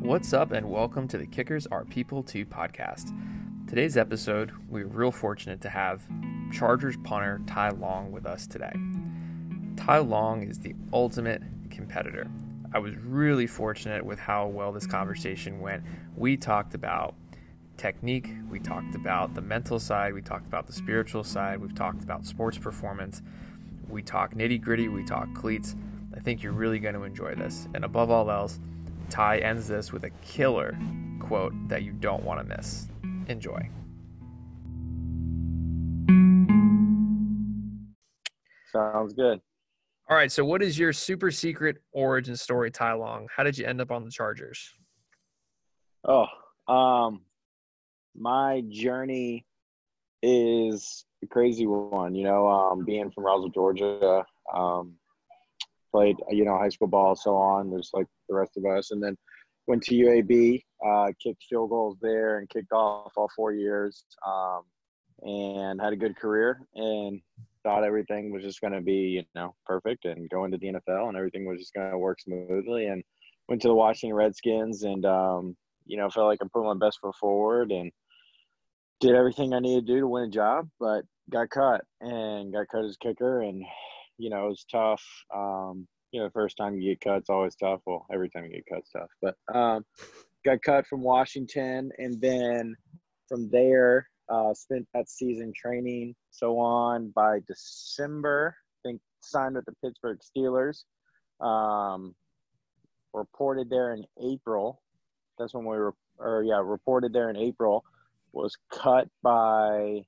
What's up, and welcome to the Kickers Are People 2 podcast. Today's episode, we're real fortunate to have Chargers punter Ty Long with us today. Ty Long is the ultimate competitor. I was really fortunate with how well this conversation went. We talked about technique, we talked about the mental side, we talked about the spiritual side, we've talked about sports performance, we talk nitty gritty, we talk cleats. I think you're really going to enjoy this. And above all else, Ty ends this with a killer quote that you don't want to miss. Enjoy. Sounds good. All right. So, what is your super secret origin story, Ty Long? How did you end up on the Chargers? Oh, um, my journey is a crazy one. You know, um, being from Roswell, Georgia, um, played you know high school ball, so on. There's like the rest of us, and then went to UAB, uh, kicked field goals there, and kicked off all four years, um, and had a good career. And thought everything was just going to be you know perfect and go into the NFL, and everything was just going to work smoothly. And went to the Washington Redskins, and um, you know felt like I put my best foot forward and did everything I needed to do to win a job, but got cut and got cut as kicker and you know, it was tough. Um, you know, first time you get cut, it's always tough. Well, every time you get cut, it's tough. But um, got cut from Washington, and then from there, uh, spent that season training, so on. By December, I think signed with the Pittsburgh Steelers. Um, reported there in April. That's when we were, or yeah, reported there in April. Was cut by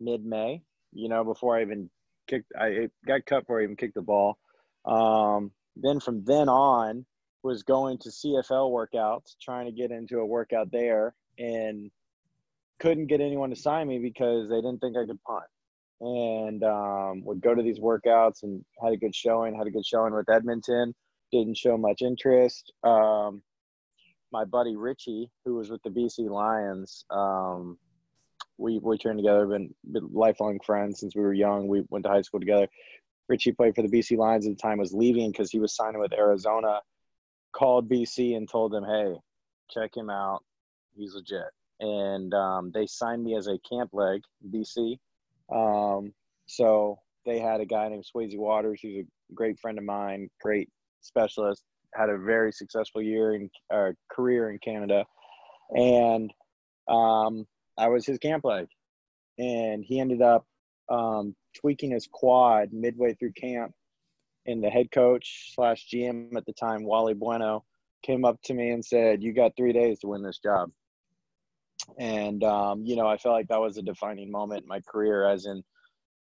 mid-May. You know, before I even kicked. I got cut before I even kicked the ball. Um, then from then on was going to CFL workouts, trying to get into a workout there, and couldn't get anyone to sign me because they didn't think I could punt. And um, would go to these workouts and had a good showing. Had a good showing with Edmonton. Didn't show much interest. Um, my buddy Richie, who was with the BC Lions, um, we we trained together, been, been lifelong friends since we were young. We went to high school together. Richie played for the BC Lions at the time, was leaving because he was signing with Arizona. Called BC and told them, "Hey, check him out. He's legit." And um, they signed me as a camp leg, BC. Um, so they had a guy named Swayze Waters, who's a great friend of mine, great specialist. Had a very successful year in uh, career in Canada, and um, I was his camp leg, and he ended up um, tweaking his quad midway through camp. And the head coach slash GM at the time, Wally Buono, came up to me and said, "You got three days to win this job." And um, you know, I felt like that was a defining moment in my career, as in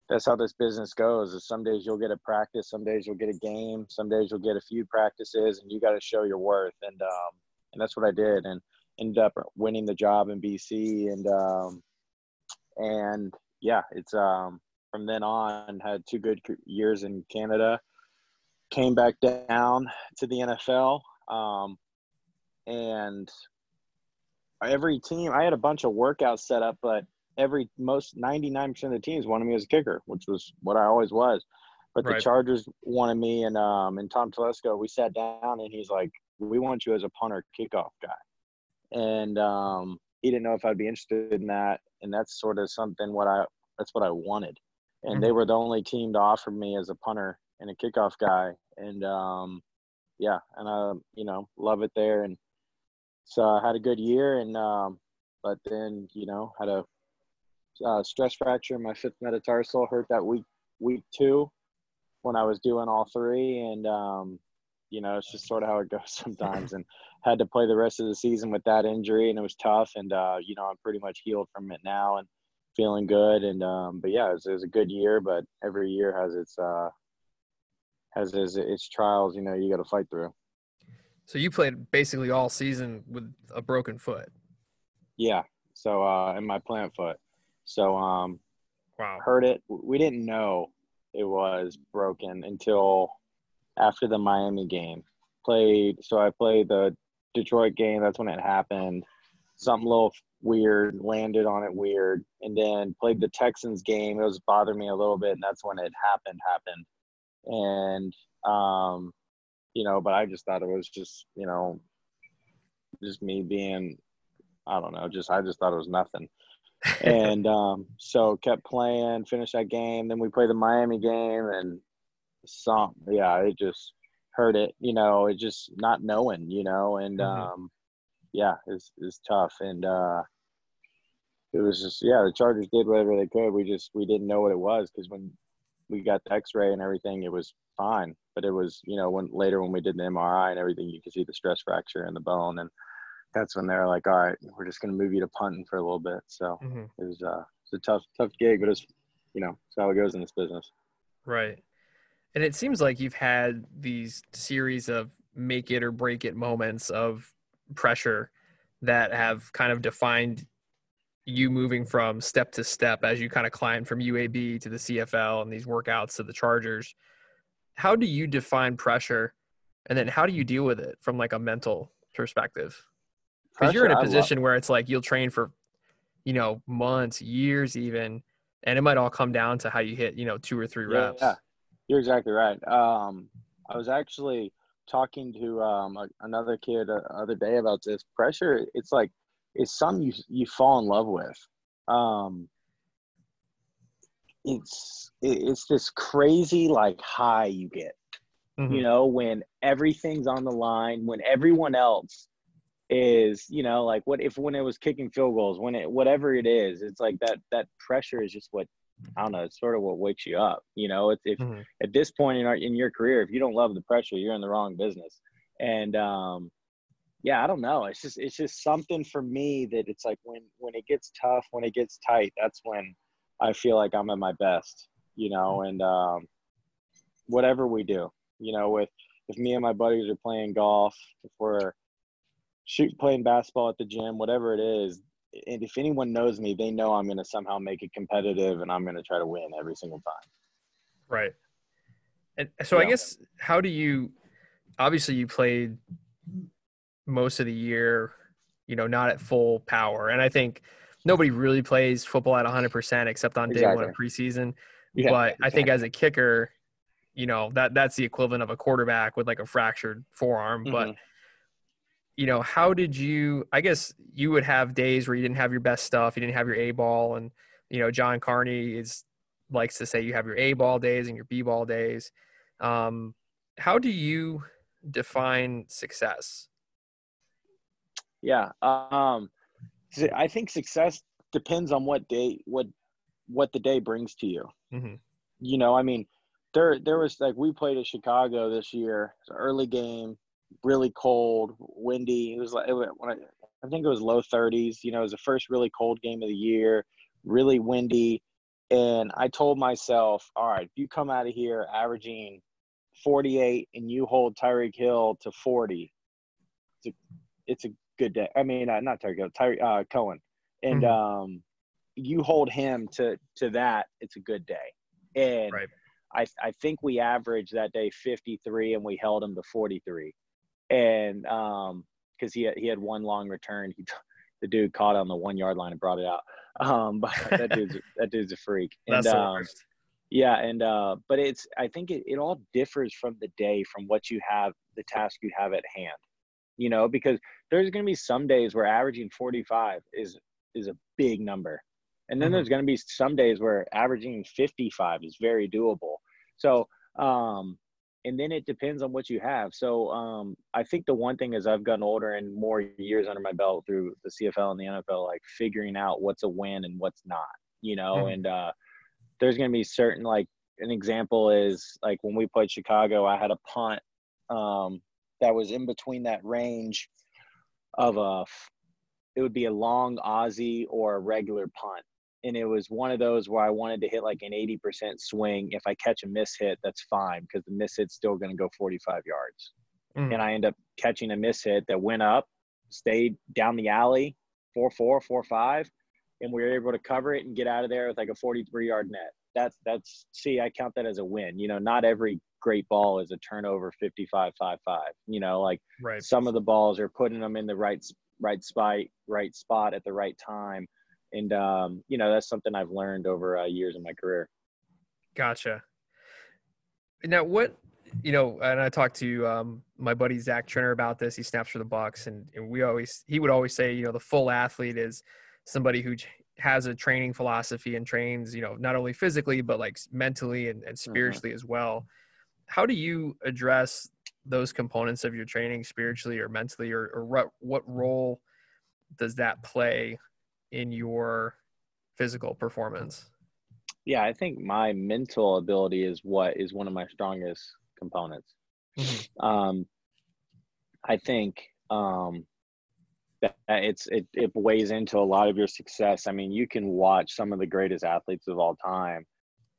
that's how this business goes. Is some days you'll get a practice, some days you'll get a game, some days you'll get a few practices, and you got to show your worth. And um, and that's what I did. And ended up winning the job in BC, and um, and yeah, it's um, from then on had two good years in Canada. Came back down to the NFL, um, and every team I had a bunch of workouts set up, but every most 99% of the teams wanted me as a kicker, which was what I always was. But right. the Chargers wanted me, and um, and Tom Telesco, we sat down, and he's like, "We want you as a punter kickoff guy." and um, he didn't know if I'd be interested in that. And that's sort of something what I that's what I wanted. And mm-hmm. they were the only team to offer me as a punter and a kickoff guy. And um, yeah, and I you know love it there. And so I had a good year. And um, but then you know had a uh, stress fracture in my fifth metatarsal. Hurt that week week two when I was doing all three. And um, you know, it's just sort of how it goes sometimes. And had to play the rest of the season with that injury, and it was tough. And uh, you know, I'm pretty much healed from it now and feeling good. And um, but yeah, it was, it was, a good year. But every year has its uh, has its, its trials. You know, you got to fight through. So you played basically all season with a broken foot. Yeah. So uh, in my plant foot. So um, wow. Heard it. We didn't know it was broken until after the Miami game. Played so I played the Detroit game. That's when it happened. Something a little weird landed on it weird, and then played the Texans game. It was bothering me a little bit, and that's when it happened. Happened, and um, you know, but I just thought it was just you know just me being, I don't know, just I just thought it was nothing. and um, so kept playing, finished that game. Then we played the Miami game, and some, yeah, it just hurt it. You know, it just not knowing. You know, and mm-hmm. um, yeah, it's it's tough. And uh, it was just yeah, the Chargers did whatever they could. We just we didn't know what it was because when we got the X-ray and everything, it was fine. But it was you know when later when we did the MRI and everything, you could see the stress fracture in the bone, and that's when they're like, all right, we're just gonna move you to punting for a little bit. So mm-hmm. it was uh it's a tough tough gig, but it's you know it's how it goes in this business. Right. And it seems like you've had these series of make it or break it moments of pressure that have kind of defined you moving from step to step as you kind of climb from UAB to the CFL and these workouts to the Chargers. How do you define pressure and then how do you deal with it from like a mental perspective? Because you're in a position where it's like you'll train for, you know, months, years even, and it might all come down to how you hit, you know, two or three reps. Yeah, you're exactly right. Um, I was actually talking to um, a, another kid the other day about this pressure. It's like it's something you you fall in love with. Um, it's it's this crazy like high you get, mm-hmm. you know, when everything's on the line, when everyone else is, you know, like what if when it was kicking field goals, when it whatever it is, it's like that that pressure is just what I don't know, it's sort of what wakes you up. You know, it's if mm-hmm. at this point in our in your career, if you don't love the pressure, you're in the wrong business. And um, yeah, I don't know. It's just it's just something for me that it's like when when it gets tough, when it gets tight, that's when I feel like I'm at my best. You know, mm-hmm. and um, whatever we do, you know, with if me and my buddies are playing golf, if we're shoot playing basketball at the gym, whatever it is, and if anyone knows me, they know I'm going to somehow make it competitive and I'm going to try to win every single time. Right. And so yeah. I guess how do you obviously you played most of the year, you know, not at full power. And I think nobody really plays football at 100% except on day exactly. one of preseason. Yeah, but exactly. I think as a kicker, you know, that that's the equivalent of a quarterback with like a fractured forearm, mm-hmm. but you know, how did you? I guess you would have days where you didn't have your best stuff, you didn't have your A ball, and you know, John Carney is likes to say you have your A ball days and your B ball days. Um, how do you define success? Yeah, um, I think success depends on what day what what the day brings to you. Mm-hmm. You know, I mean, there there was like we played at Chicago this year. It's an early game really cold, windy. It was like it, when I, I think it was low 30s. You know, it was the first really cold game of the year, really windy. And I told myself, all right, if you come out of here averaging 48 and you hold Tyreek Hill to 40, it's a, it's a good day. I mean, uh, not Tyreek Hill, Tarik uh, Cohen, and mm-hmm. um, you hold him to to that, it's a good day. And right. I I think we averaged that day 53, and we held him to 43 and um, because he had, he had one long return, he the dude caught on the one yard line and brought it out. Um, but that dude's that dude's a freak. And, That's the um, worst. Yeah, and uh, but it's I think it, it all differs from the day, from what you have, the task you have at hand. You know, because there's going to be some days where averaging 45 is is a big number, and then mm-hmm. there's going to be some days where averaging 55 is very doable. So um, and then it depends on what you have. So um, I think the one thing is I've gotten older and more years under my belt through the CFL and the NFL, like figuring out what's a win and what's not, you know, mm-hmm. and uh, there's going to be certain, like an example is like when we played Chicago, I had a punt um, that was in between that range of a, it would be a long Aussie or a regular punt and it was one of those where I wanted to hit like an 80% swing. If I catch a miss hit, that's fine because the miss hit's still going to go 45 yards. Mm. And I end up catching a miss hit that went up, stayed down the alley, 4 4, 4 5, and we were able to cover it and get out of there with like a 43 yard net. That's, that's, see, I count that as a win. You know, not every great ball is a turnover 55 5 5. You know, like right. some of the balls are putting them in the right, right spot, right spot at the right time and um, you know that's something I've learned over uh, years in my career. Gotcha. Now, what you know, and I talked to um, my buddy Zach Triner about this. He snaps for the Bucks, and, and we always he would always say, you know, the full athlete is somebody who has a training philosophy and trains, you know, not only physically but like mentally and, and mm-hmm. spiritually mm-hmm. as well. How do you address those components of your training spiritually or mentally, or, or what what role does that play in your physical performance? Yeah, I think my mental ability is what is one of my strongest components. Mm-hmm. Um, I think um, that it's it, it weighs into a lot of your success. I mean, you can watch some of the greatest athletes of all time,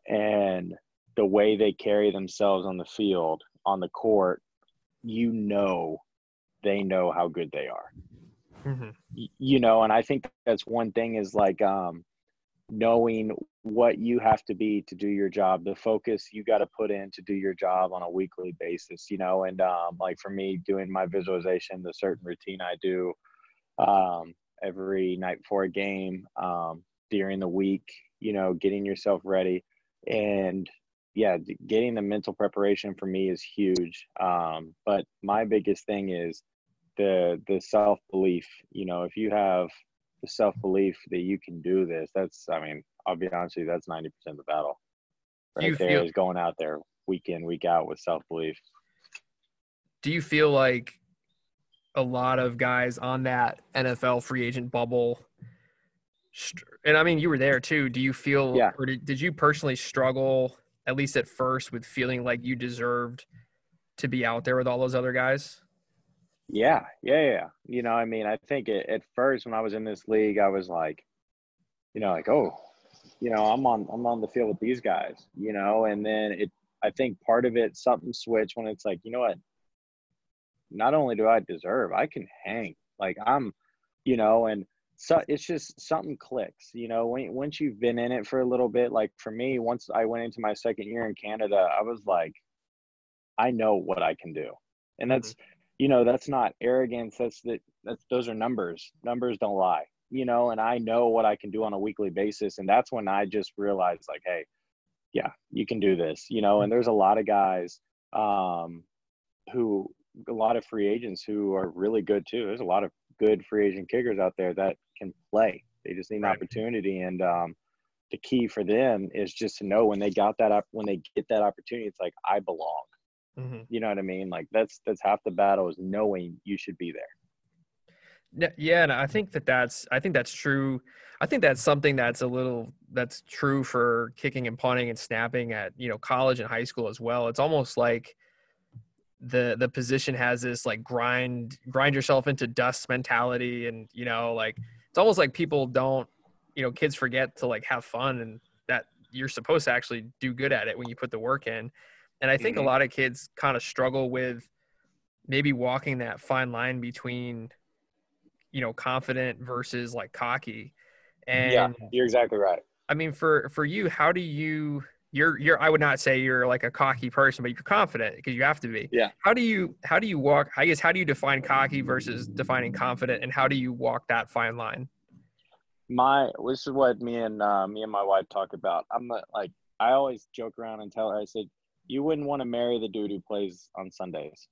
and the way they carry themselves on the field, on the court, you know, they know how good they are. Mm-hmm. You know, and I think that's one thing is like um, knowing what you have to be to do your job, the focus you got to put in to do your job on a weekly basis, you know, and um, like for me, doing my visualization, the certain routine I do um, every night before a game, um, during the week, you know, getting yourself ready. And yeah, getting the mental preparation for me is huge. Um, but my biggest thing is the the self belief. You know, if you have the self belief that you can do this, that's I mean, I'll be honest with you, that's ninety percent of the battle. Right you there feel, is going out there week in, week out with self belief. Do you feel like a lot of guys on that NFL free agent bubble? And I mean, you were there too. Do you feel, yeah. or did, did you personally struggle, at least at first, with feeling like you deserved to be out there with all those other guys? Yeah, yeah, yeah. You know, I mean, I think it, at first when I was in this league, I was like, you know, like, oh, you know, I'm on I'm on the field with these guys, you know, and then it I think part of it something switched when it's like, you know what? Not only do I deserve, I can hang. Like I'm, you know, and so it's just something clicks, you know, when once you've been in it for a little bit, like for me, once I went into my second year in Canada, I was like, I know what I can do. And that's, mm-hmm. You know, that's not arrogance. That's that that's those are numbers. Numbers don't lie you know, and I know what I can do on a weekly basis. And that's when I just realized, like, hey, yeah, you can do this, you know. And there's a lot of guys um, who, a lot of free agents who are really good too. There's a lot of good free agent kickers out there that can play. They just need an right. opportunity. And um, the key for them is just to know when they got that up, when they get that opportunity, it's like, I belong. Mm-hmm. You know what I mean? Like that's that's half the battle is knowing you should be there. Yeah, and I think that that's I think that's true. I think that's something that's a little that's true for kicking and punting and snapping at you know college and high school as well. It's almost like the the position has this like grind grind yourself into dust mentality, and you know like it's almost like people don't you know kids forget to like have fun and that you're supposed to actually do good at it when you put the work in. And I think mm-hmm. a lot of kids kind of struggle with maybe walking that fine line between you know confident versus like cocky. And yeah you're exactly right. I mean for for you how do you you're you're i would not say you're like a cocky person but you're confident because you have to be. Yeah. How do you how do you walk i guess how do you define cocky versus defining confident and how do you walk that fine line? My this is what me and uh, me and my wife talk about. I'm like i always joke around and tell her i said you wouldn't want to marry the dude who plays on sundays.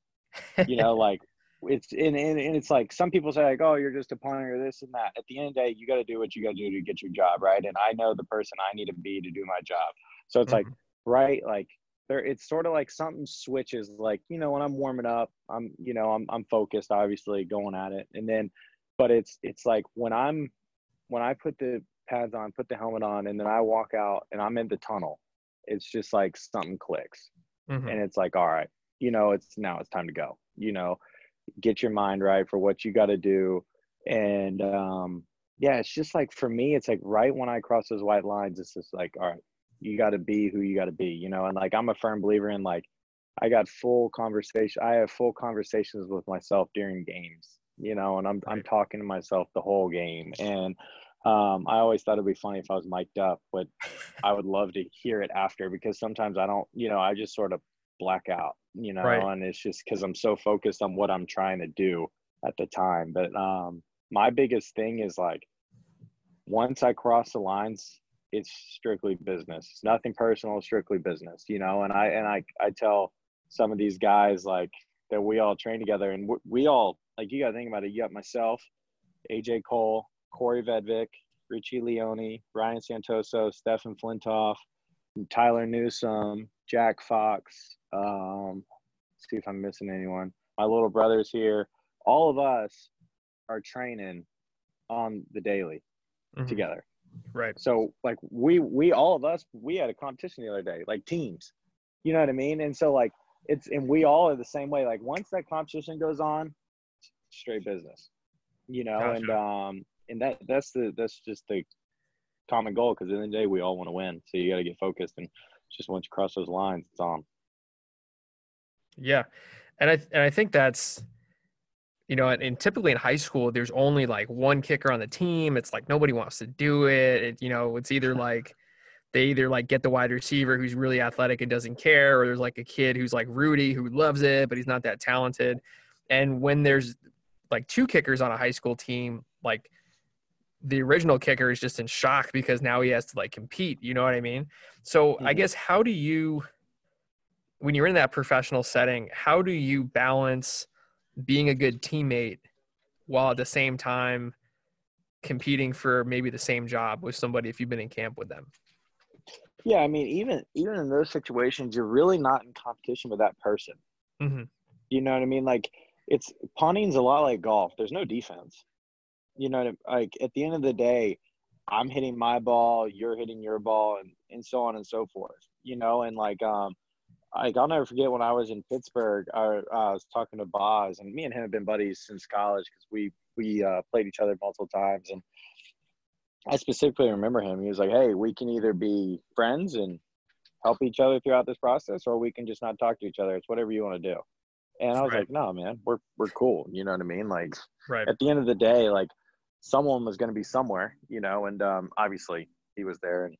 You know like it's and, and, and it's like some people say like oh you're just a punter this and that. At the end of the day you got to do what you got to do to get your job right? And i know the person i need to be to do my job. So it's mm-hmm. like right like there it's sort of like something switches like you know when i'm warming up i'm you know i'm, I'm focused obviously going at it. And then but it's it's like when i'm when i put the pads on put the helmet on and then i walk out and i'm in the tunnel it's just like something clicks. Mm-hmm. and it's like all right you know it's now it's time to go. You know get your mind right for what you got to do. And um yeah it's just like for me it's like right when i cross those white lines it's just like all right you got to be who you got to be you know? And like i'm a firm believer in like i got full conversation i have full conversations with myself during games you know? And i'm i'm talking to myself the whole game. And um, I always thought it'd be funny if I was mic'd up, but I would love to hear it after because sometimes I don't, you know, I just sort of black out you know, right. and it's just because I'm so focused on what I'm trying to do at the time. But um, my biggest thing is like, once I cross the lines, it's strictly business. It's nothing personal, strictly business, you know. And I and I I tell some of these guys like that we all train together, and we, we all like you got to think about it. You got myself, AJ Cole, Kaare Vedvik, Richie Leone, Ryan Santoso, Stefan Flintoft, Tyler Newsome, Jack Fox. Um, see if I'm missing anyone. My little brother's here. All of us are training on the daily mm-hmm. together. Right. So like we we all of us we had a competition the other day, like teams. You know what I mean? And so like it's and we all are the same way. Like once that competition goes on, straight business. You know, gotcha. and um and that that's the that's just the common goal because at the end of the day we all want to win. So you got to get focused and just once you cross those lines, it's on. Yeah, and I and I think that's you know, and, and, typically in high school, there's only like one kicker on the team. It's like nobody wants to do it. it. You know, it's either like they either like get the wide receiver who's really athletic and doesn't care, or there's like a kid who's like Rudy who loves it, but he's not that talented. And when there's like two kickers on a high school team, like the original kicker is just in shock because now he has to like compete. You know what I mean? So mm-hmm. I guess how do you, when you're in that professional setting, how do you balance being a good teammate while at the same time competing for maybe the same job with somebody if you've been in camp with them? Yeah, I mean, even even in those situations, you're really not in competition with that person. Mm-hmm. You know what I mean? Like it's punting's a lot like golf. There's no defense you know, like at the end of the day, I'm hitting my ball, you're hitting your ball, and, and so on and so forth. You know, and like um, like I'll never forget when I was in Pittsburgh. I, uh, I was talking to Boz, and me and him have been buddies since college because we we uh, played each other multiple times. And I specifically remember him. He was like, "Hey, we can either be friends and help each other throughout this process, or we can just not talk to each other. It's whatever you want to do." And I was right. like, "No, man, we're we're cool." You know what I mean? Like, right. at the end of the day, like someone was going to be somewhere, you know, and um, obviously he was there and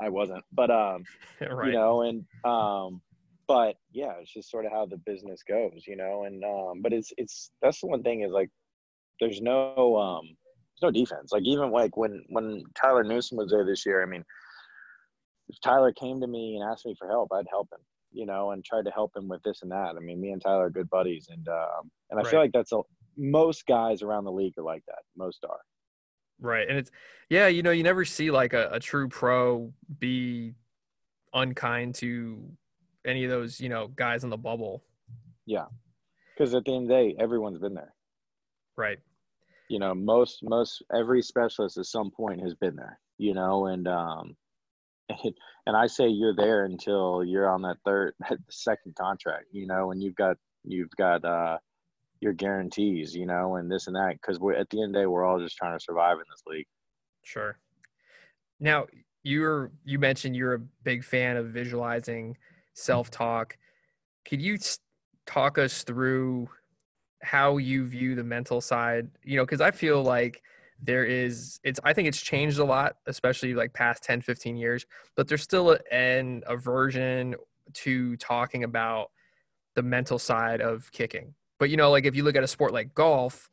I wasn't, but um, right. you know, and um, but yeah, it's just sort of how the business goes, you know, and um, but it's it's that's the one thing is like there's no um, there's no defense. Like even like when when Tyler Newsome was there this year, I mean, if Tyler came to me and asked me for help, I'd help him, you know, and tried to help him with this and that. I mean, me and Tyler are good buddies, and um, and I right. feel like that's a most guys around the league are like that. Most are. Right. And it's, yeah, you know, you never see like a, a true pro be unkind to any of those, you know, guys in the bubble. Yeah. Because at the end of the day, everyone's been there. Right. You know, most, most, every specialist at some point has been there, you know, and, um, and, and I say you're there until you're on that third, that second contract, you know, and you've got, you've got, uh, your guarantees, you know, and this and that. Because we're at the end of the day, we're all just trying to survive in this league. Sure. Now you're you mentioned you're a big fan of visualizing self talk. Could you talk us through how you view the mental side? You know, because I feel like there is it's i think it's changed a lot especially like past 10 15 years but there's still an aversion to talking about the mental side of kicking but you know, like if you look at a sport like golf,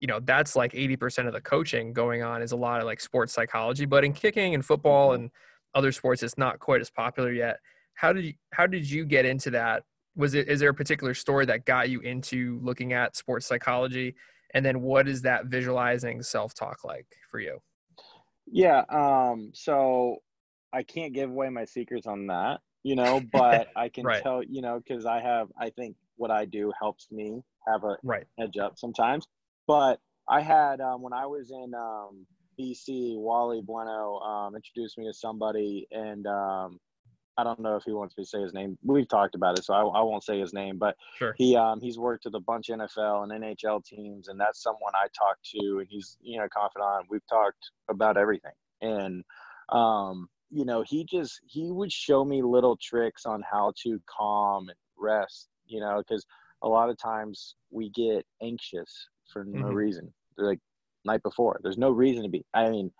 you know, that's like 80% of the coaching going on is a lot of like sports psychology. But in kicking and football mm-hmm. and other sports, it's not quite as popular yet. How did you how did you get into that? Was it is there a particular story that got you into looking at sports psychology? And then what is that visualizing self-talk like for you? Yeah, um, so I can't give away my secrets on that, you know, but I can right. tell, you know, because I have I think what I do helps me have a right. edge up sometimes. But I had um, when I was in um, BC, Wally Buono um, introduced me to somebody, and um, I don't know if he wants me to say his name. We've talked about it, so I, I won't say his name. But sure. he um, he's worked with a bunch of NFL and NHL teams, and that's someone I talked to, and he's you know confidant. We've talked about everything, and um, you know he just he would show me little tricks on how to calm and rest you know, because a lot of times we get anxious for no mm-hmm. reason. like night before, there's no reason to be. I mean,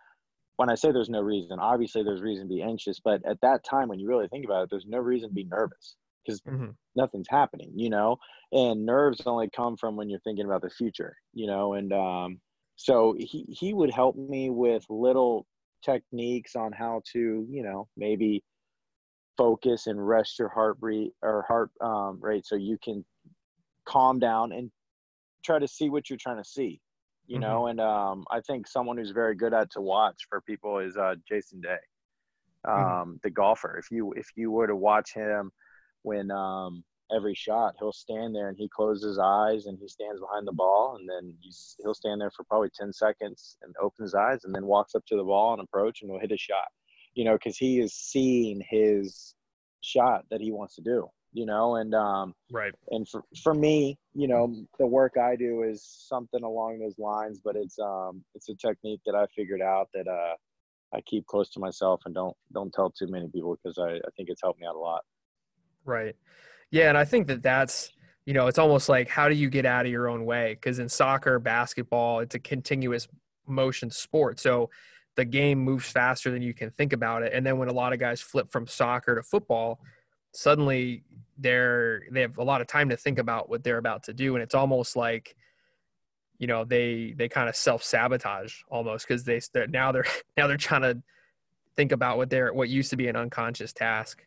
when I say there's no reason, obviously there's reason to be anxious, but at that time, when you really think about it, there's no reason to be nervous because mm-hmm. nothing's happening, you know. And nerves only come from when you're thinking about the future, you know. And um, so he he would help me with little techniques on how to, you know, maybe focus and rest your heart rate or heart um, rate so you can calm down and try to see what you're trying to see you know mm-hmm. and um, i think someone who's very good at to watch for people is uh, jason day mm-hmm. um, mm-hmm. the golfer if you if you were to watch him when um, every shot he'll stand there and he closes his eyes and he stands behind the ball and then he's, he'll stand there for probably 10 seconds and open his eyes and then walks up to the ball and approach and will hit a shot you know because he is seeing his shot that he wants to do you know and um right. and for for me you know the work i do is something along those lines but it's um it's a technique that i figured out that uh i keep close to myself and don't don't tell too many people because i i think it's helped me out a lot. Right. Yeah and i think that that's you know it's almost like how do you get out of your own way? Because in soccer basketball it's a continuous motion sport. So the game moves faster than you can think about it. And then when a lot of guys flip from soccer to football suddenly they're they have a lot of time to think about what they're about to do. And it's almost like you know they they kind of self-sabotage almost because they they're, now they're now they're trying to think about what they're what used to be an unconscious task.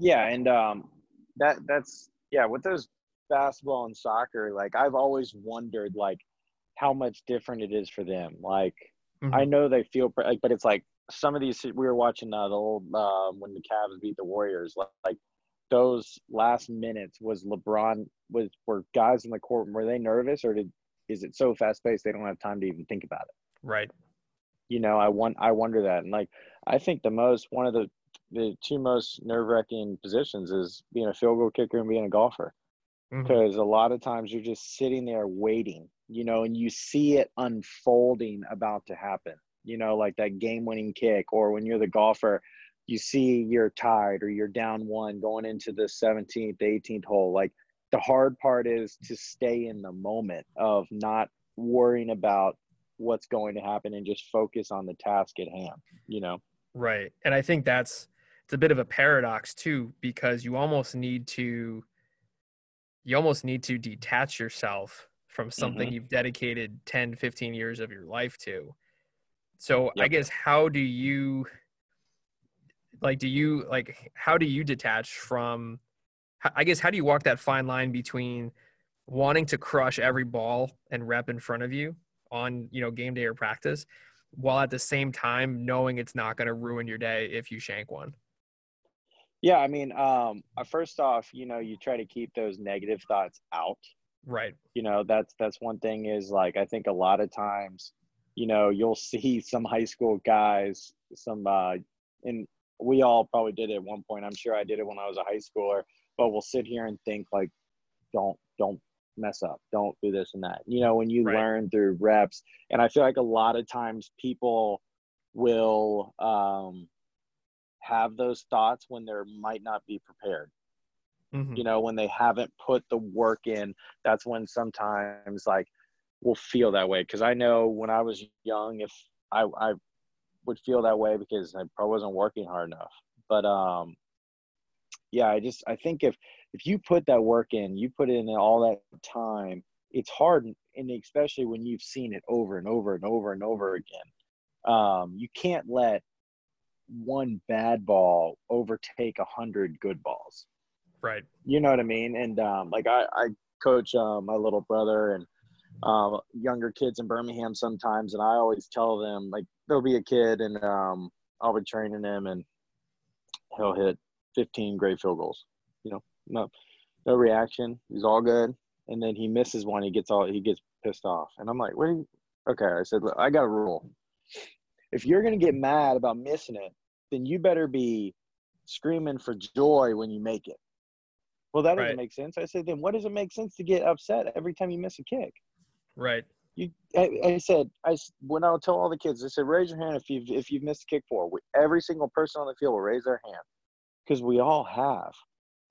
Yeah and um that that's yeah with those basketball and soccer like i've always wondered like how much different it is for them like mm-hmm. i know they feel like but it's like some of these we were watching uh, the old uh, when the Cavs beat the Warriors, like, like those last minutes was LeBron was were guys in the court were they nervous or did is it so fast paced they don't have time to even think about it? Right. You know, I want I wonder that, and like I think the most one of the the two most nerve wracking positions is being a field goal kicker and being a golfer, because mm-hmm. a lot of times you're just sitting there waiting, you know, and you see it unfolding about to happen you know, like that game winning kick, or when you're the golfer, you see you're tied or you're down one going into the 17th, 18th hole. Like the hard part is to stay in the moment of not worrying about what's going to happen and just focus on the task at hand, you know? Right. And I think that's, it's a bit of a paradox too, because you almost need to, you almost need to detach yourself from something mm-hmm. you've dedicated 10, 15 years of your life to so yep. I guess how do you like do you like how do you detach from I guess how do you walk that fine line between wanting to crush every ball and rep in front of you on, you know, game day or practice while at the same time knowing it's not going to ruin your day if you shank one? Yeah, I mean, um, uh, first off, you know, you try to keep those negative thoughts out. Right. You know, that's that's one thing is like I think a lot of times you know, you'll see some high school guys, some, uh, and we all probably did it at one point. I'm sure I did it when I was a high schooler, but we'll sit here and think like, don't, don't mess up. Don't do this and that. You know, when you right. learn through reps, and I feel like a lot of times people will um, have those thoughts when they might not be prepared. Mm-hmm. You know, when they haven't put the work in, that's when sometimes like we'll feel that way because I know when I was young, if I, I would feel that way because I probably wasn't working hard enough. But um, yeah, I just I think if if you put that work in, you put in all that time, it's hard, and especially when you've seen it over and over and over and over again. Um, you can't let one bad ball overtake a hundred good balls. Right. You know what I mean? And um, like I, I coach uh, my little brother and uh, younger kids in Birmingham sometimes, and I always tell them like there'll be a kid and um, I'll be training him and he'll hit 15 great field goals. You know, no, no reaction. He's all good, and then he misses one. He gets all he gets pissed off, and I'm like, what? You, okay, I said, look, I got a rule. If you're gonna get mad about missing it, then you better be screaming for joy when you make it. Well, that doesn't right. make sense. I said, then what does it make sense to get upset every time you miss a kick? Right. You, I, I, said, I when I'll tell all the kids, I said, raise your hand if you've if you've missed a kick for. Every single person on the field will raise their hand because we all have.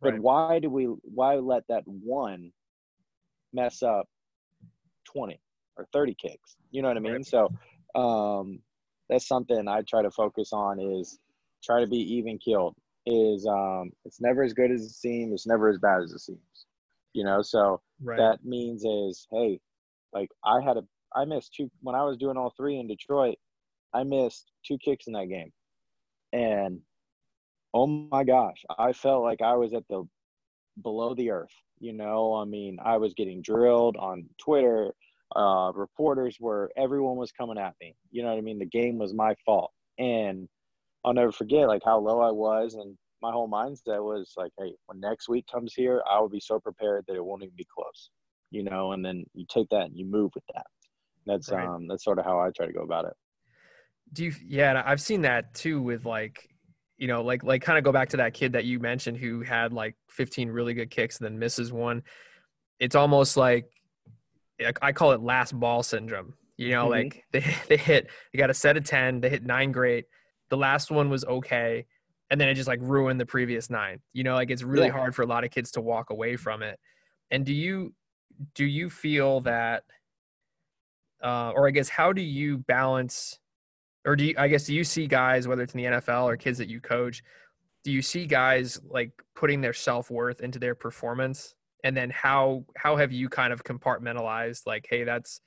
But right. why do we why let that one mess up twenty or thirty kicks? You know what I mean? Right. So um, that's something I try to focus on is try to be even killed. Is um, it's never as good as it seems. It's never as bad as it seems. You know, so right. that means is hey, like I had a I missed two when I was doing all three in Detroit. I missed two kicks in that game, and oh my gosh, I felt like I was at the below the earth. You know, I mean, I was getting drilled on Twitter. Uh, reporters were everyone was coming at me. You know what I mean? The game was my fault, and I'll never forget like how low I was, and my whole mindset was like, hey, when next week comes here, I will be so prepared that it won't even be close. You know, and then you take that and you move with that. That's right. um that's sort of how I try to go about it. Do you yeah, I've seen that too with like you know, like like kind of go back to that kid that you mentioned who had like 15 really good kicks and then misses one. It's almost like I call it last ball syndrome. You know, mm-hmm. like they they hit they got a set of 10, they hit 9 great. The last one was okay and then it just like ruined the previous 9. You know, like it's really yeah. hard for a lot of kids to walk away from it. And do you do you feel that uh or I guess how do you balance or do you, I guess do you see guys whether it's in the NFL or kids that you coach, do you see guys like putting their self worth into their performance? And then how how have you kind of compartmentalized like, hey, that's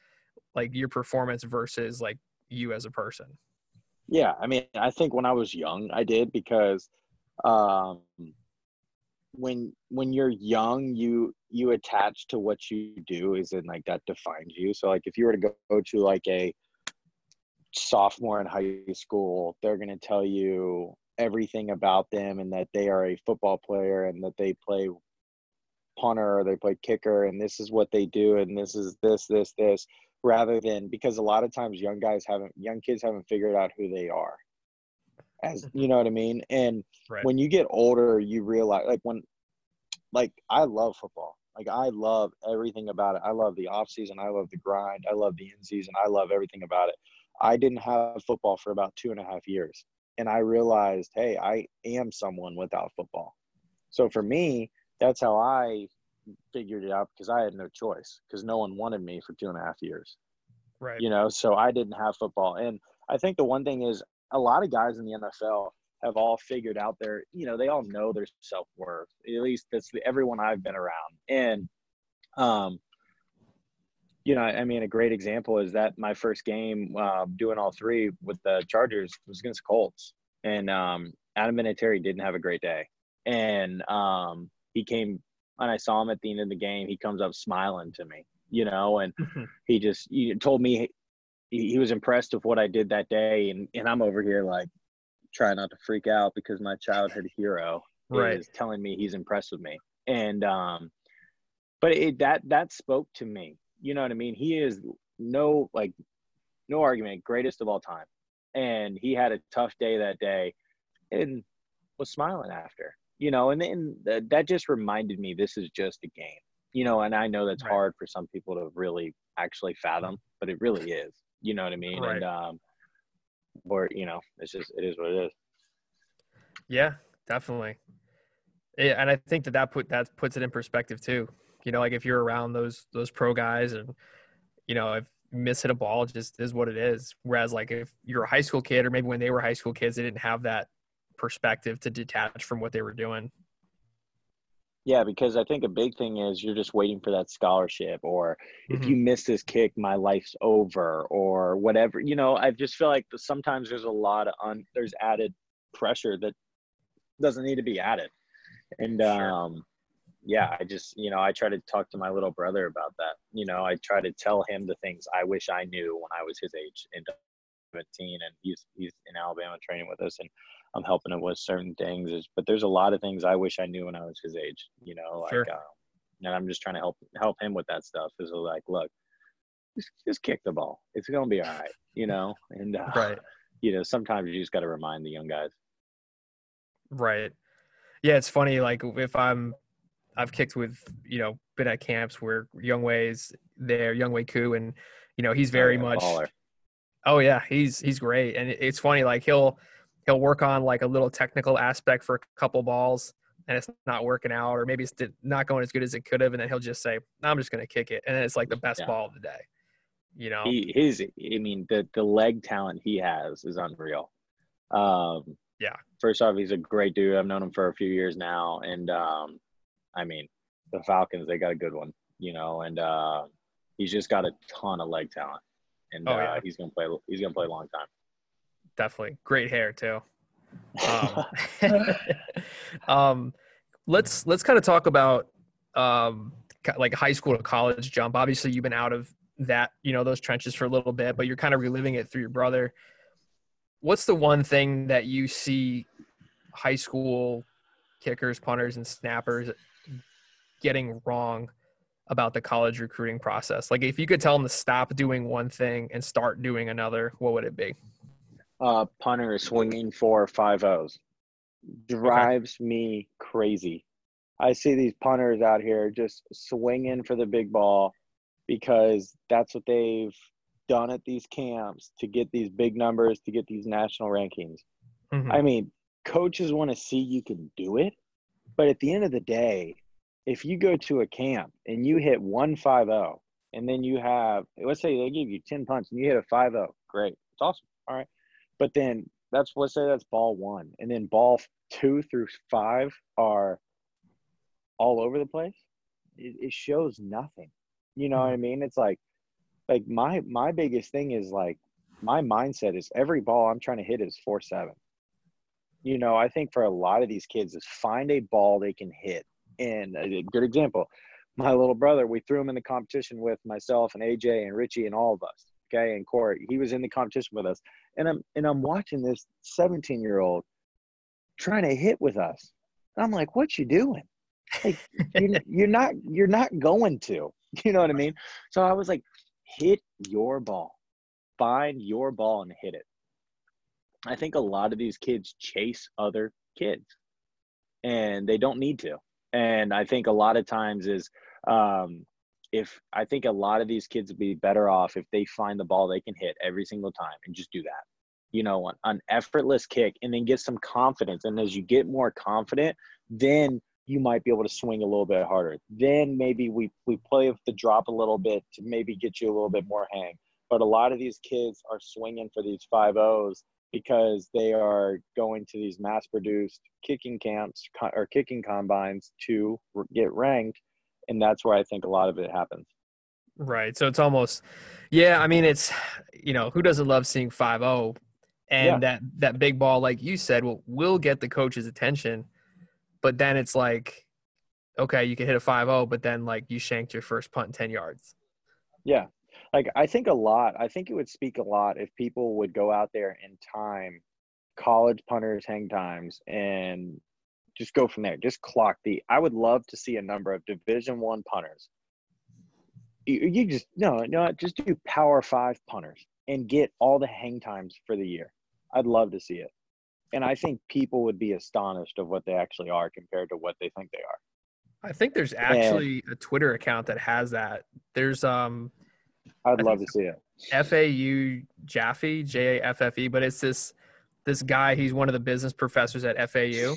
like your performance versus like you as a person? Yeah, I mean, I think when I was young, I did because um, when when you're young, you you attach to what you do, is in like that defines you. So like if you were to go, go to like a sophomore in high school, they're to tell you everything about them and that they are a football player and that they play punter or they play kicker and this is what they do and this is this this this rather than because a lot of times young guys haven't young kids haven't figured out who they are as mm-hmm. you know what i mean? And right. when you get older you realize like when like i love football. Like i love everything about it. I love the off season. I love the grind. I love the in season. I love everything about it. I didn't have football for about two and a half years. And I realized, hey, I am someone without football. So for me, that's how I figured it out because I had no choice because no one wanted me for two and a half years. Right. You know, so I didn't have football. And I think the one thing is a lot of guys in the NFL have all figured out their, you know, they all know their self worth. At least that's the, everyone I've been around. And um, you know, I mean, a great example is that my first game uh, doing all three with the Chargers was against Colts, and um, Adam Vinatieri didn't have a great day, and um, he came and I saw him at the end of the game. He comes up smiling to me, you know, and he just he told me he, he was impressed with what I did that day, and and I'm over here like trying not to freak out because my childhood hero right. is telling me he's impressed with me, and um, but it that that spoke to me you know what I mean? He is no like no argument, greatest of all time. And he had a tough day that day and was smiling after. You know, and then that just reminded me this is just a game. You know, and I know that's right. hard for some people to really actually fathom, but it really is. You know what I mean? Right. And um or you know, it's just it is what it is. Yeah, definitely. Yeah, and I think that that put that puts it in perspective too. You know, like if you're around those those pro guys and you know, if miss hit a ball just is what it is. Whereas like if you're a high school kid or maybe when they were high school kids, they didn't have that perspective to detach from what they were doing. Yeah, because I think a big thing is you're just waiting for that scholarship, or mm-hmm. if you miss this kick, my life's over, or whatever. You know, I just feel like sometimes there's a lot of un, there's added pressure that doesn't need to be added, and sure. um, yeah, I just, you know, I try to talk to my little brother about that. You know, I try to tell him the things I wish I knew when I was his age in 17 and he's, he's in Alabama training with us and I'm helping him with certain things. But there's a lot of things I wish I knew when I was his age, you know, like, sure. uh, and I'm just trying to help, help him with that stuff. Is like, look, just, just kick the ball. It's going to be all right, you know? And, uh, right. you know, sometimes you just got to remind the young guys. Right. Yeah. It's funny. Like if I'm, I've kicked with, you know, been at camps where Younghoe's there, Younghoe Koo, and you know he's very oh, much. Baller. Oh yeah, he's he's great, and it's funny. Like he'll he'll work on like a little technical aspect for a couple balls, and it's not working out, or maybe it's not going as good as it could have, and then he'll just say, "I'm just going to kick it," and then it's like the best yeah. ball of the day. You know, he his. I mean, the the leg talent he has is unreal. Um, yeah. First off, he's a great dude. I've known him for a few years now, and um, I mean, the Falcons, they got a good one, you know, and uh, he's just got a ton of leg talent, and oh, yeah. uh, he's gonna play. He's gonna play a long time. Definitely, great hair too. Um, um, let's let's kind of talk about um, like high school to college jump. Obviously, you've been out of that, you know, those trenches for a little bit, but you're kind of reliving it through your brother. What's the one thing that you see high school kickers, punters, and snappers getting wrong about the college recruiting process? Like, if you could tell them to stop doing one thing and start doing another, what would it be? Uh, punter swinging four five O's drives okay. me crazy. I see these punters out here just swinging for the big ball because that's what they've done at these camps to get these big numbers, to get these national rankings. Mm-hmm. I mean, coaches want to see you can do it, but at the end of the day, if you go to a camp and you hit 150 and then you have let's say they give you 10 punts and you hit a 50, great. It's awesome. All right. But then that's let's say that's ball 1 and then ball 2 through 5 are all over the place. It, it shows nothing. You know what I mm-hmm. mean? It's like like my my biggest thing is like my mindset is every ball I'm trying to hit is 4-7 you know, I think for a lot of these kids is find a ball they can hit and a good example, my little brother, we threw him in the competition with myself and AJ and Richie and all of us. Okay, and Corey, he was in the competition with us, and I'm and I'm watching this 17 year old trying to hit with us. And I'm like, what you doing? Like, you're, you're not you're not going to. You know what I mean? So I was like, hit your ball, find your ball and hit it. I think a lot of these kids chase other kids, and they don't need to and I think a lot of times is um, if I think a lot of these kids would be better off if they find the ball they can hit every single time and just do that. You know, an, an effortless kick and then get some confidence. And as you get more confident, then you might be able to swing a little bit harder. Then maybe we we play with the drop a little bit to maybe get you a little bit more hang. But a lot of these kids are swinging for these five O's because they are going to these mass produced kicking camps or kicking combines to get ranked and that's where i think a lot of it happens right so it's almost yeah i mean it's you know who doesn't love seeing 5-0 and yeah. that that big ball like you said will will get the coach's attention but then it's like okay you can hit a 5-0 but then like you shanked your first punt 10 yards yeah like I think a lot. I think it would speak a lot if people would go out there and time college punters hang times and just go from there. Just clock the. I would love to see a number of Division One punters. You, you just no, no, just do Power Five punters and get all the hang times for the year. I'd love to see it, and I think people would be astonished of what they actually are compared to what they think they are. I think there's actually and, a Twitter account that has that. There's um I'd love to see it. F A U Jaffe, J A F F E, but it's this this guy. He's one of the business professors at FAU,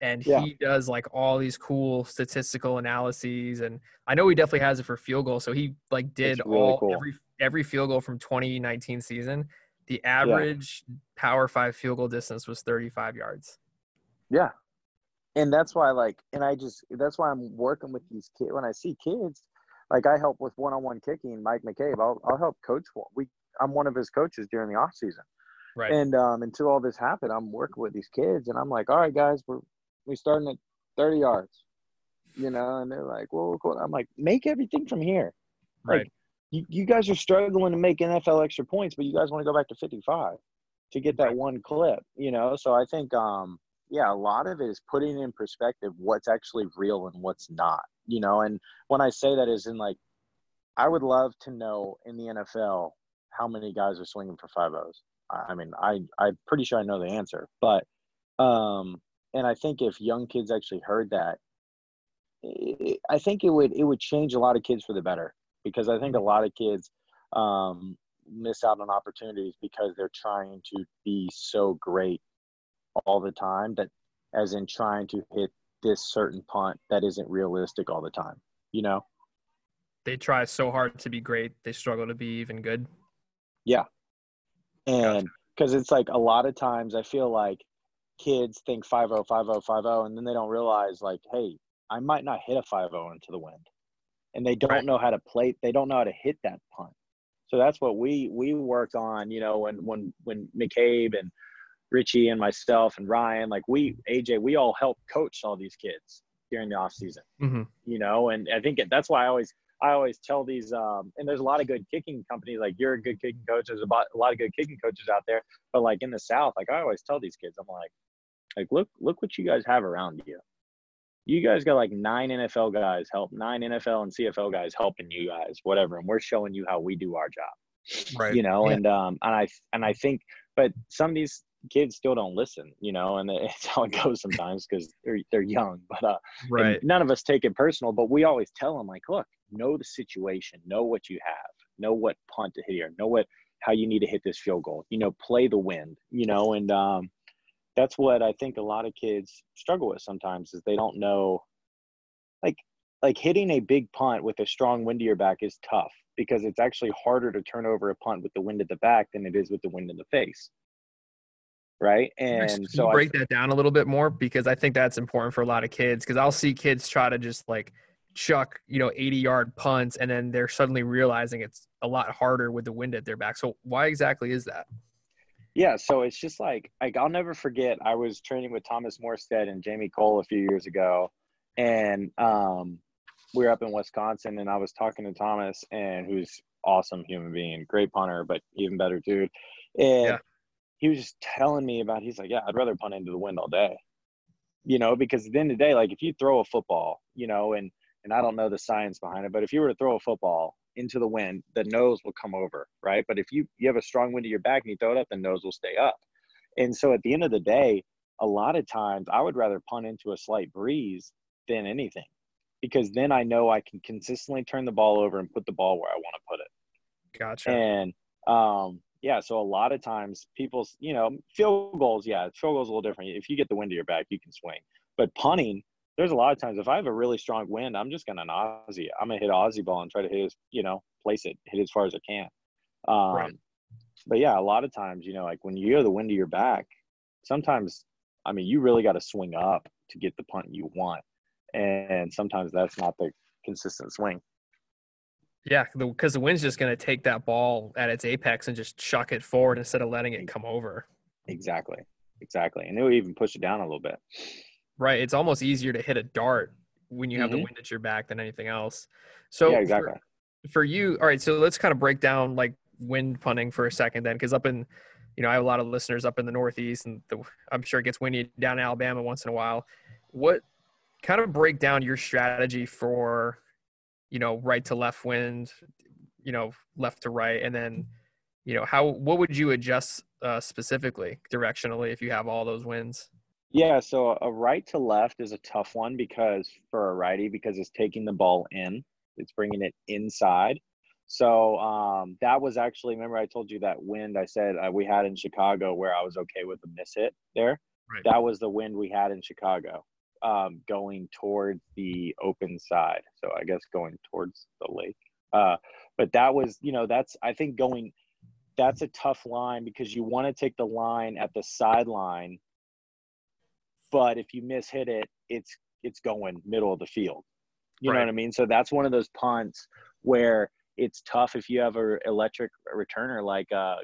and yeah. he does like all these cool statistical analyses. And I know he definitely has it for field goal. So he like did really all cool. every every field goal from 2019 season. The average yeah. Power Five field goal distance was 35 yards. Yeah, and that's why like, and I just that's why I'm working with these kids. When I see kids, like I help with one-on-one kicking, Mike McCabe. I'll I'll help coach. We I'm one of his coaches during the off season. Right. And um, until all this happened, I'm working with these kids, and I'm like, all right, guys, we're we starting at 30 yards, you know, and they're like, well, cool. I'm like, make everything from here. Right. Like, you, you guys are struggling to make NFL extra points, but you guys want to go back to 55 to get that one clip, you know. So I think, um, yeah, a lot of it is putting in perspective what's actually real and what's not you know and when i say that is in like i would love to know in the nfl how many guys are swinging for five o's i mean i i'm pretty sure i know the answer but um and i think if young kids actually heard that it, i think it would it would change a lot of kids for the better because i think a lot of kids um miss out on opportunities because they're trying to be so great all the time that as in trying to hit this certain punt that isn't realistic all the time, you know? They try so hard to be great, they struggle to be even good. Yeah. And because gotcha. it's like a lot of times I feel like kids think 5 0, 5 0, 5 0, and then they don't realize, like, hey, I might not hit a 5 0 into the wind. And they don't right. know how to play, they don't know how to hit that punt. So that's what we we worked on, you know, when when when McCabe and Richie and myself and Ryan, like we, AJ, we all help coach all these kids during the off season, mm-hmm. you know, and I think that's why I always, I always tell these, um, and there's a lot of good kicking companies. Like you're a good kicking coach. There's a, a lot of good kicking coaches out there, but like in the South, like I always tell these kids, I'm like, like look, look what you guys have around you. You guys got like nine NFL guys help, nine NFL and CFL guys helping you guys, whatever, and we're showing you how we do our job. Right. You know, Yeah. and um, and I and I think, but some of these kids still don't listen. You know, and it's how it goes sometimes because they're they're young. But uh, Right. none of us take it personal, but we always tell them like, look, know the situation, know what you have, know what punt to hit here, know what how you need to hit this field goal. You know, play the wind. You know, and um, that's what I think a lot of kids struggle with sometimes is they don't know, like like hitting a big punt with a strong wind to your back is tough because it's actually harder to turn over a punt with the wind at the back than it is with the wind in the face. Right. Can And you so I, break that down a little bit more because I think that's important for a lot of kids because I'll see kids try to just like chuck, you know, 80 yard punts and then they're suddenly realizing it's a lot harder with the wind at their back. So why exactly is that? Yeah, so it's just like like I'll never forget. I was training with Thomas Morstead and Jamie Kohl a few years ago, and um, we were up in Wisconsin, and I was talking to Thomas, and who's awesome human being, great punter, but even better dude. And Yeah. he was just telling me about. He's like, "Yeah, I'd rather punt into the wind all day," you know, because at the end of the day, like if you throw a football, you know, and and I don't know the science behind it, but if you were to throw a football into the wind, the nose will come over, right? But if you you have a strong wind at your back and you throw it up, the nose will stay up. And so at the end of the day, a lot of times I would rather punt into a slight breeze than anything, because then I know I can consistently turn the ball over and put the ball where I want to put it. Gotcha. And um, yeah, so a lot of times people's, you know, field goals, yeah, field goals a little different. If you get the wind to your back, you can swing. But punting, there's a lot of times if I have a really strong wind, I'm just gonna Aussie. I'm gonna hit Aussie ball and try to hit as you know, place it, hit as far as I can. Um, Right. But yeah, a lot of times, you know, like when you have the wind to your back, sometimes, I mean, you really got to swing up to get the punt you want, and sometimes that's not the consistent swing. Yeah, because the wind's just going to take that ball at its apex and just chuck it forward instead of letting it come over. Exactly, exactly, and it will even push it down a little bit. Right. It's almost easier to hit a dart when you have the Mhm. wind at your back than anything else. So yeah, for- for you all right so let's kind of break down like wind punting for a second then because up in you know i have a lot of listeners up in the northeast and the, i'm sure it gets windy down in alabama once in a while what kind of break down your strategy for you know right to left wind you know left to right and then you know how what would you adjust uh, specifically directionally if you have all those winds Yeah, so a right to left is a tough one because for a righty, because it's taking the ball in, it's bringing it inside. So um, that was actually, remember I told you that wind I said uh, we had in Chicago where I was okay with the miss hit there. Right. That was the wind we had in Chicago um, going towards the open side. So I guess going towards the lake. Uh, but that was, you know, that's, I think going, that's a tough line because you want to take the line at the sideline but if you miss hit it, it's it's going middle of the field. You know what I mean? So that's one of those punts where it's tough if you have a electric returner like uh,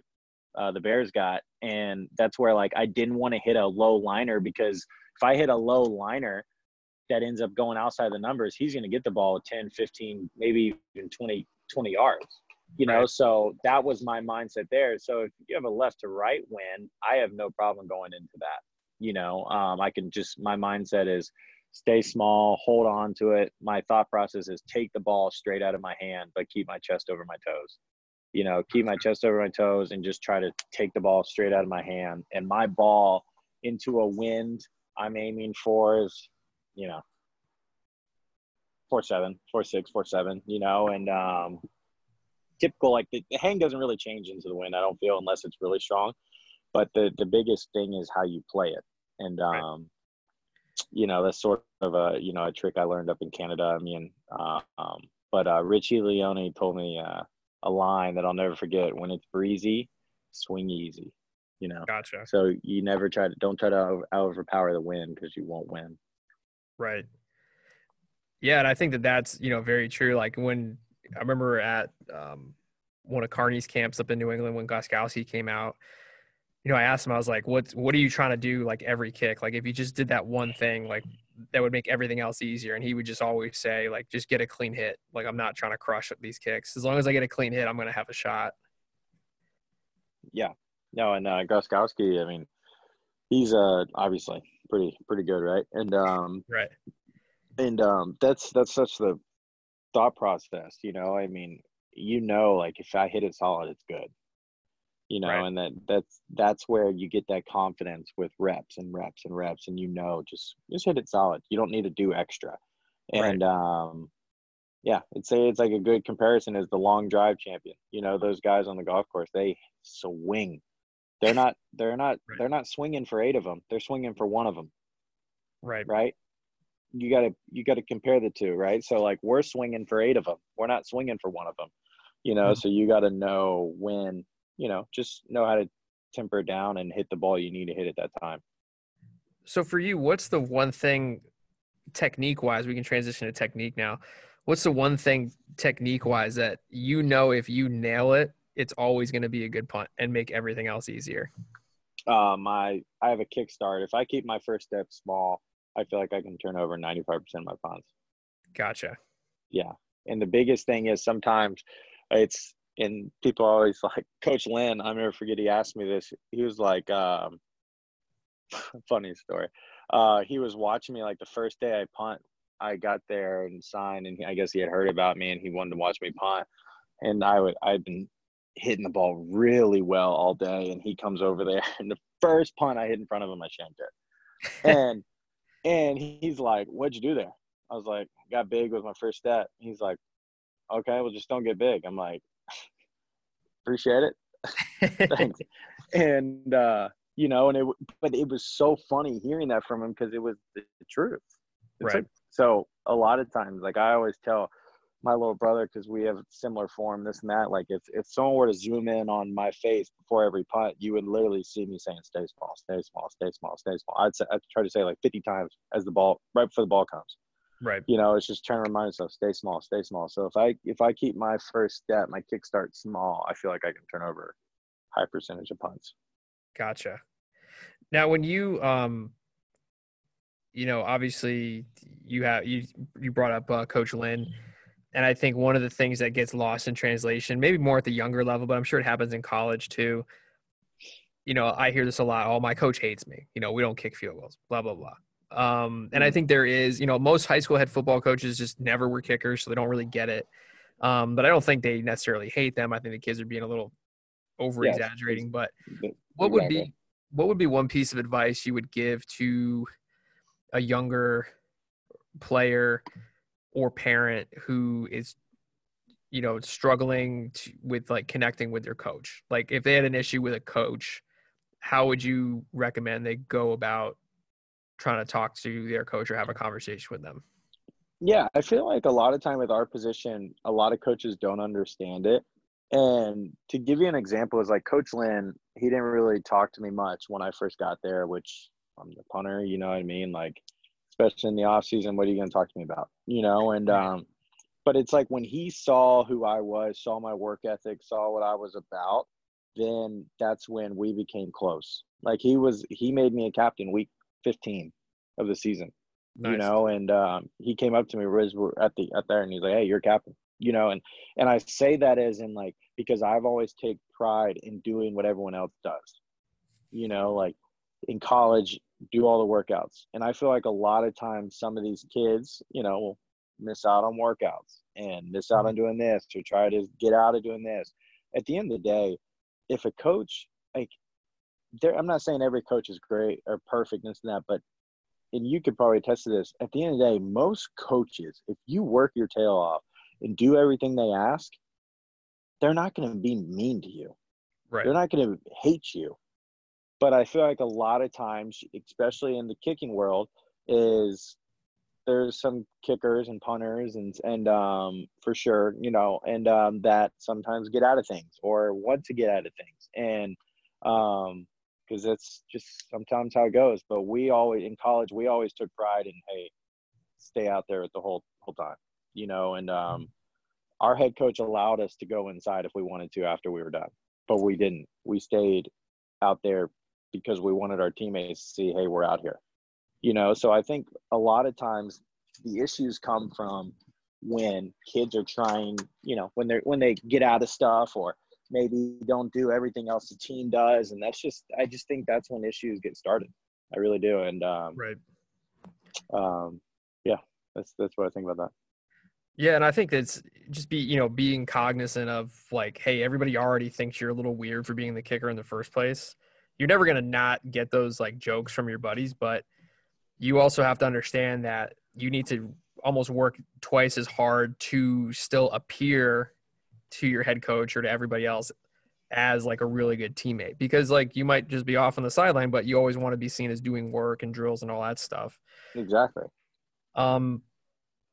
uh, the Bears got, and that's where like I didn't want to hit a low liner because if I hit a low liner that ends up going outside the numbers, he's going to get the ball 10, 15, maybe even 20, 20 yards. You know, Right. so that was my mindset there. So if you have a left to right win, I have no problem going into that you know um, i can just my mindset is stay small hold on to it. My thought process is take the ball straight out of my hand but keep my chest over my toes. You know keep my chest over my toes and just try to take the ball straight out of my hand. And my ball into a wind i'm aiming for is you know four seven four six four seven you know and um typical like the, the hang doesn't really change into the wind i don't feel unless it's really strong but the the biggest thing is how you play it and um Right. you know that's sort of a you know a trick i learned up in canada i mean uh, um but uh richie leone told me uh a line that i'll never forget when it's breezy swing easy you know gotcha so you never try to don't try to over, overpower the wind because you won't win Right. Yeah, and I think that that's you know very true. Like when I remember at um, one of Carney's camps up in New England when Gostkowski came out, you know, I asked him, I was like, what, what are you trying to do? Like every kick, like if you just did that one thing, like that would make everything else easier. And he would just always say like, just get a clean hit. Like I'm not trying to crush up these kicks. As long as I get a clean hit, I'm going to have a shot. Yeah. No, and uh, Gostkowski, I mean, he's uh obviously pretty pretty good, right? And um, right. And um, that's that's such the thought process, you know. I mean, you know, like if I hit it solid, it's good you know right. and that that's that's where you get that confidence with reps and reps and reps and you know just just hit it solid. You don't need to do extra. And right. um yeah it's say it's like a good comparison is the long drive champion. You know those guys on the golf course they swing. They're not they're not right. they're not swinging for eight of them they're swinging for one of them right. Right? You got to you got to compare the two right? So like we're swinging for eight of them we're not swinging for one of them you know mm-hmm. so you got to know when you know, just know how to temper it down and hit the ball you need to hit at that time. So for you, what's the one thing technique wise? We can transition to technique now. What's the one thing technique wise that you know if you nail it, it's always going to be a good punt and make everything else easier? Uh, my I have a kickstart. If I keep my first step small, I feel like I can turn over 95% of my punts. Gotcha. Yeah. And the biggest thing is sometimes it's and people always like Coach Lynn. I never forget. He asked me this. He was like, um, funny story. Uh, he was watching me like the first day I punt. I got there and signed, and I guess he had heard about me, and he wanted to watch me punt. And I would I'd been hitting the ball really well all day, and he comes over there, and the first punt I hit in front of him, I shanked it. and and he's like, "What'd you do there?" I was like, "Got big with my first step." He's like, "Okay, well, just don't get big." I'm like, appreciate it. Thanks. And uh, you know, and it but it was so funny hearing that from him because it was the, the truth. It's right. Like, so a lot of times, like I always tell my little brother because we have similar form, this and that. Like if if someone were to zoom in on my face before every punt, you would literally see me saying, "Stay small, stay small, stay small, stay small." I'd say, I'd try to say like 50 times as the ball right before the ball comes. Right. You know, it's just trying to remind myself, stay small, stay small. So if I if I keep my first step, my kickstart small, I feel like I can turn over high percentage of punts. Gotcha. Now, when you um, you know, obviously you have you you brought up uh, Coach Lynn, and I think one of the things that gets lost in translation, maybe more at the younger level, but I'm sure it happens in college too. You know, I hear this a lot. Oh, my coach hates me. You know, we don't kick field goals. Blah blah blah. Um, and I mm. think there is, you know, most high school head football coaches just never were kickers, so they don't really get it. Um, but I don't think they necessarily hate them. I think the kids are being a little over exaggerating. But what would be what would be one piece of advice you would give to a younger player or parent who is you know struggling to, with like connecting with their coach like if they had an issue with a coach how would you recommend they go about trying to talk to their coach or have a conversation with them? Yeah, I feel like a lot of time with our position, a lot of coaches don't understand it. And to give you an example, is like Coach Lynn, he didn't really talk to me much when I first got there, which I'm the punter, you know what I mean? Like, especially in the off season, what are you going to talk to me about? You know, and, um, but it's like when he saw who I was, saw my work ethic, saw what I was about, then that's when we became close. Like he was, he made me a captain week 15 of the season. Nice. You know, and um, he came up to me Riz at the at there and he's like, Hey, you're captain. You know, and and I say that as in like because I've always take pride in doing what everyone else does. You know, like in college, do all the workouts. And I feel like a lot of times some of these kids, you know, will miss out on workouts and miss out on mm-hmm. doing this to try to get out of doing this. At the end of the day, if a coach there, I'm not saying every coach is great or perfect and that, but and you could probably attest to this. At the end of the day, most coaches, if you work your tail off and do everything they ask, they're not going to be mean to you. Right. They're not going to hate you. But I feel like a lot of times, especially in the kicking world, is there's some kickers and punters and and um, for sure, you know, and um, that sometimes get out of things or want to get out of things, and um, because that's just sometimes how it goes. But we always in college we always took pride in hey, stay out there at the whole whole time, you know. And um, our head coach allowed us to go inside if we wanted to after we were done, but we didn't. We stayed out there because we wanted our teammates to see, hey, we're out here. You know, so I think a lot of times the issues come from when kids are trying, you know, when they're when they get out of stuff or maybe don't do everything else the team does, and that's just I just think that's when issues get started. I really do, and um, right. Um, yeah, that's that's what I think about that. Yeah, and I think it's just be you know being cognizant of like, hey, everybody already thinks you're a little weird for being the kicker in the first place. You're never gonna not get those like jokes from your buddies, but you also have to understand that you need to almost work twice as hard to still appear to your head coach or to everybody else as like a really good teammate. Because like you might just be off on the sideline but you always want to be seen as doing work and drills and all that stuff. Exactly. Um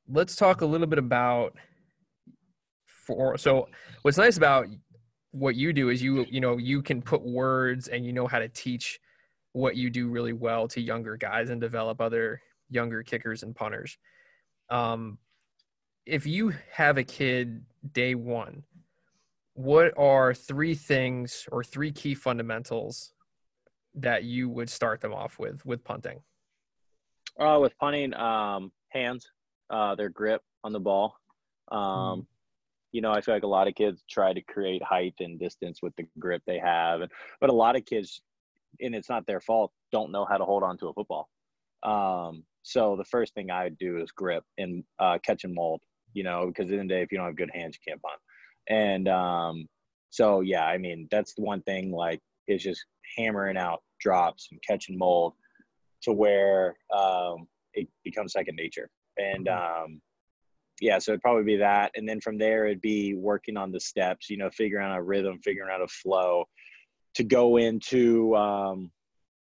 let's talk a little bit about for so what's nice about what you do is you you know you can put words and you know how to teach what you do really well to younger guys and develop other younger kickers and punters. Um, if you have a kid day one, what are three things or three key fundamentals that you would start them off with with punting? Uh, with punting, um, hands, uh, their grip on the ball. Um, mm. You know, I feel like a lot of kids try to create height and distance with the grip they have, but a lot of kids, and it's not their fault, don't know how to hold on to a football. Um, so the first thing I would do is grip and uh, catch and mold, you know, because in the, the day, if you don't have good hands, you can't punt. And um, so, yeah, I mean, that's the one thing, like, is just hammering out drops and catch and mold to where um, it becomes second nature. And mm-hmm. um, yeah, so it'd probably be that. And then from there, it'd be working on the steps, you know, figuring out a rhythm, figuring out a flow to go into, um,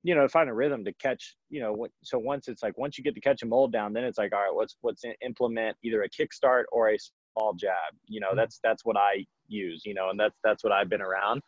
you know, find a rhythm to catch, you know, so once it's like, once you get to catch a mold down, then it's like, all right, let's, let's implement either a kickstart or a small jab, you know, mm-hmm. that's, that's what I use, you know, and that's, that's what I've been around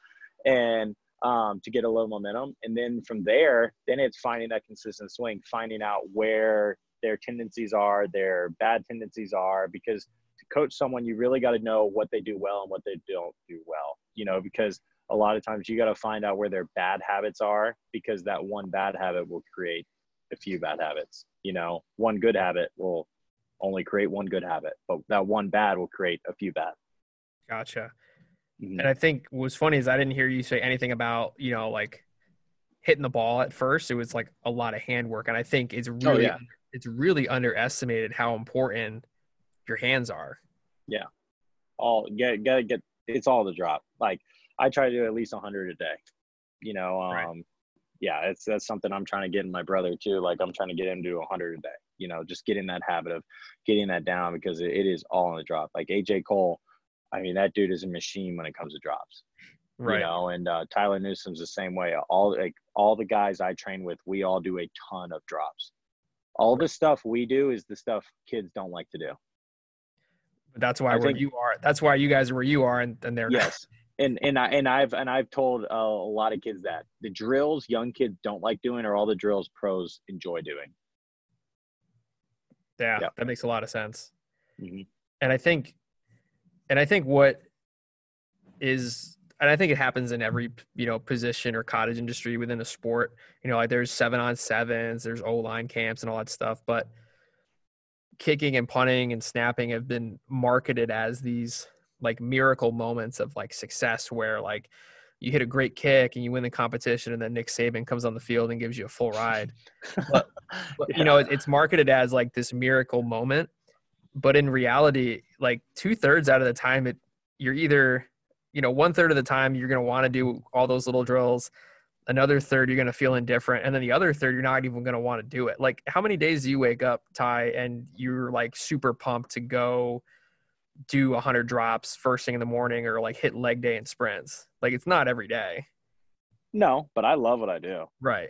and, um, to get a little momentum. And then from there, then it's finding that consistent swing, finding out where their tendencies are, their bad tendencies are, because to coach someone, you really got to know what they do well and what they don't do well, you know, because a lot of times you got to find out where their bad habits are because that one bad habit will create a few bad habits. You know, one good habit will only create one good habit, but that one bad will create a few bad. Gotcha. Mm-hmm. And I think what's funny is I didn't hear you say anything about, you know, like hitting the ball at first. It was like a lot of handwork. And I think it's oh, really, oh, yeah. it's really underestimated how important your hands are. Yeah. All get, get, get, it's all the drop. Like I try to do at least 100 a day. You know, um, right. yeah, it's that's something I'm trying to get in my brother too. Like I'm trying to get him to 100 a day. You know, just getting that habit of getting that down because it, it is all in the drop. Like AJ Cole, I mean, that dude is a machine when it comes to drops. Right. You know, and uh, Tyler Newsome's the same way. All like all the guys I train with, we all do a ton of drops. All the stuff we do is the stuff kids don't like to do. But that's why I where think, you are. That's why you guys are where you are, and, and they're yes and and I and I've and I've told uh, a lot of kids that the drills young kids don't like doing are all the drills pros enjoy doing. Yeah, yep. that makes a lot of sense. Mm-hmm. And I think, and I think what is, and I think it happens in every you know position or cottage industry within a sport. You know, like there's seven on sevens, there's O line camps and all that stuff, but kicking and punting and snapping have been marketed as these like miracle moments of like success where like you hit a great kick and you win the competition and then Nick Saban comes on the field and gives you a full ride. But, but yeah. you know, it's marketed as like this miracle moment, but in reality, like two thirds out of the time, it you're either, you know, one third of the time you're going to want to do all those little drills. Another third, you're going to feel indifferent. And then the other third, you're not even going to want to do it. Like how many days do you wake up, Ty, and you're like super pumped to go – do 100 drops first thing in the morning or like hit leg day and sprints. Like it's not every day. No, but I love what I do. Right.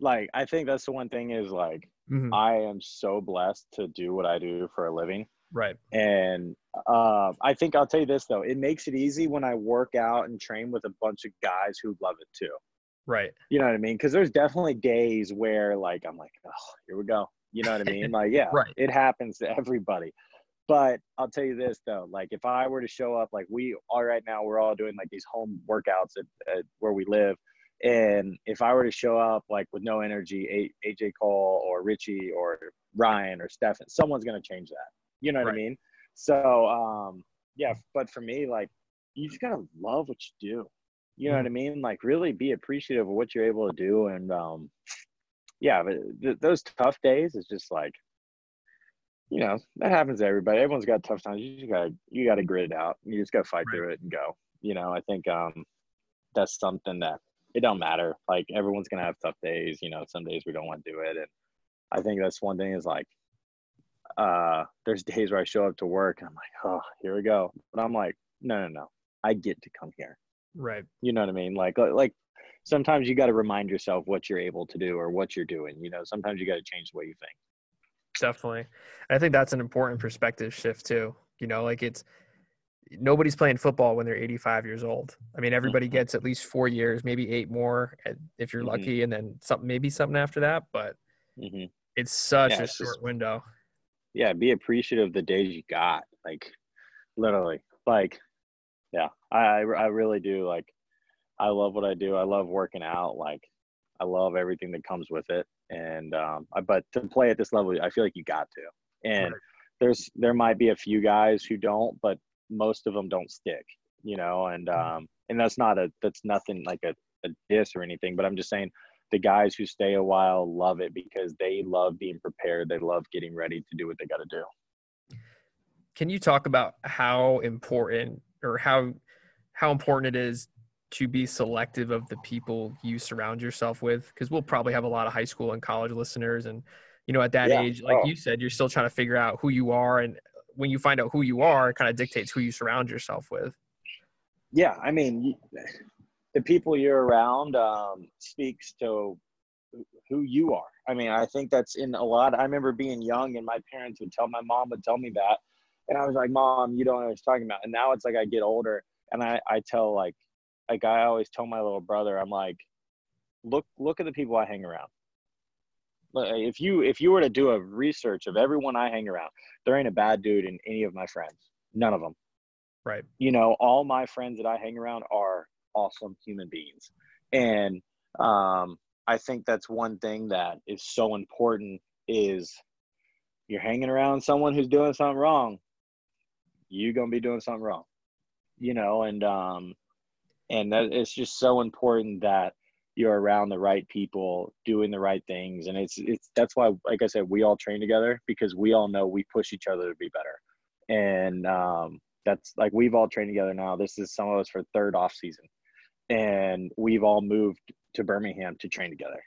Like I think that's the one thing is like mm-hmm. I am so blessed to do what I do for a living. Right. And uh, I think I'll tell you this though, it makes it easy when I work out and train with a bunch of guys who love it too. Right. You know what I mean? Because there's definitely days where like I'm like, oh, here we go. You know what I mean? Like, yeah, right. it happens to everybody. But I'll tell you this though, like if I were to show up, like we are right now, we're all doing like these home workouts at, at where we live, And if I were to show up like with no energy, AJ Cole or Richie or Ryan or Stefan, someone's going to change that. You know what right. I mean? So, um, yeah, but for me, like, you just got to love what you do. You know mm-hmm. what I mean? Like, really be appreciative of what you're able to do. And, um, yeah, but th- those tough days is just like, you know, that happens to everybody. Everyone's got tough times. You just gotta, you gotta grit it out. You just gotta fight right. through it and go. You know, I think, um, that's something that it don't matter. Like everyone's gonna have tough days. You know, some days we don't want to do it, and I think that's one thing is like, uh, there's days where I show up to work and I'm like, oh, here we go, but I'm like, no, no, no, I get to come here. Right. You know what I mean? Like, like sometimes you got to remind yourself what you're able to do or what you're doing. You know, sometimes you got to change the way you think. Definitely. I think that's an important perspective shift too. You know, like it's nobody's playing football when they're 85 years old. I mean, everybody mm-hmm. gets at least four years, maybe eight more if you're mm-hmm. lucky, and then something, maybe something after that. But mm-hmm. it's such yeah, a it's short just, window. Yeah, be appreciative of the days you got. Like, literally, like, yeah, I I really do. Like, I love what I do. I love working out. Like, I love everything that comes with it. And um, I, but to play at this level, I feel like you got to. And right. there's there might be a few guys who don't, but most of them don't stick, you know, and mm-hmm. um, and that's not a that's nothing like a, a diss or anything, but I'm just saying the guys who stay a while love it because they love being prepared. They love getting ready to do what they got to do. Can you talk about how important or how how important it is to be selective of the people you surround yourself with? Because we'll probably have a lot of high school and college listeners, and you know, at that yeah. age, like oh. you said, you're still trying to figure out who you are and when you find out who you are, it kind of dictates who you surround yourself with. Yeah, I mean, the people you're around um, speaks to who you are. I mean, I think that's in a lot. I remember being young, and my parents would tell my mom would tell me that, and I was like, "Mom, you don't know what I'm talking about." And now it's like I get older, and I I tell like like I always tell my little brother, I'm like, look look at the people I hang around if you if you were to do a research of everyone I hang around, there ain't a bad dude in any of my friends. None of them. Right. You know, all my friends that I hang around are awesome human beings, and um, I think that's one thing that is so important. Is you're hanging around someone who's doing something wrong, you're gonna be doing something wrong. You know, and um, and that it's just so important that you're around the right people doing the right things. And it's it's that's why like i said we all train together because we all know we push each other to be better. And um, that's like we've all trained together now. This is some of us for third off season. And we've all moved to birmingham to train together.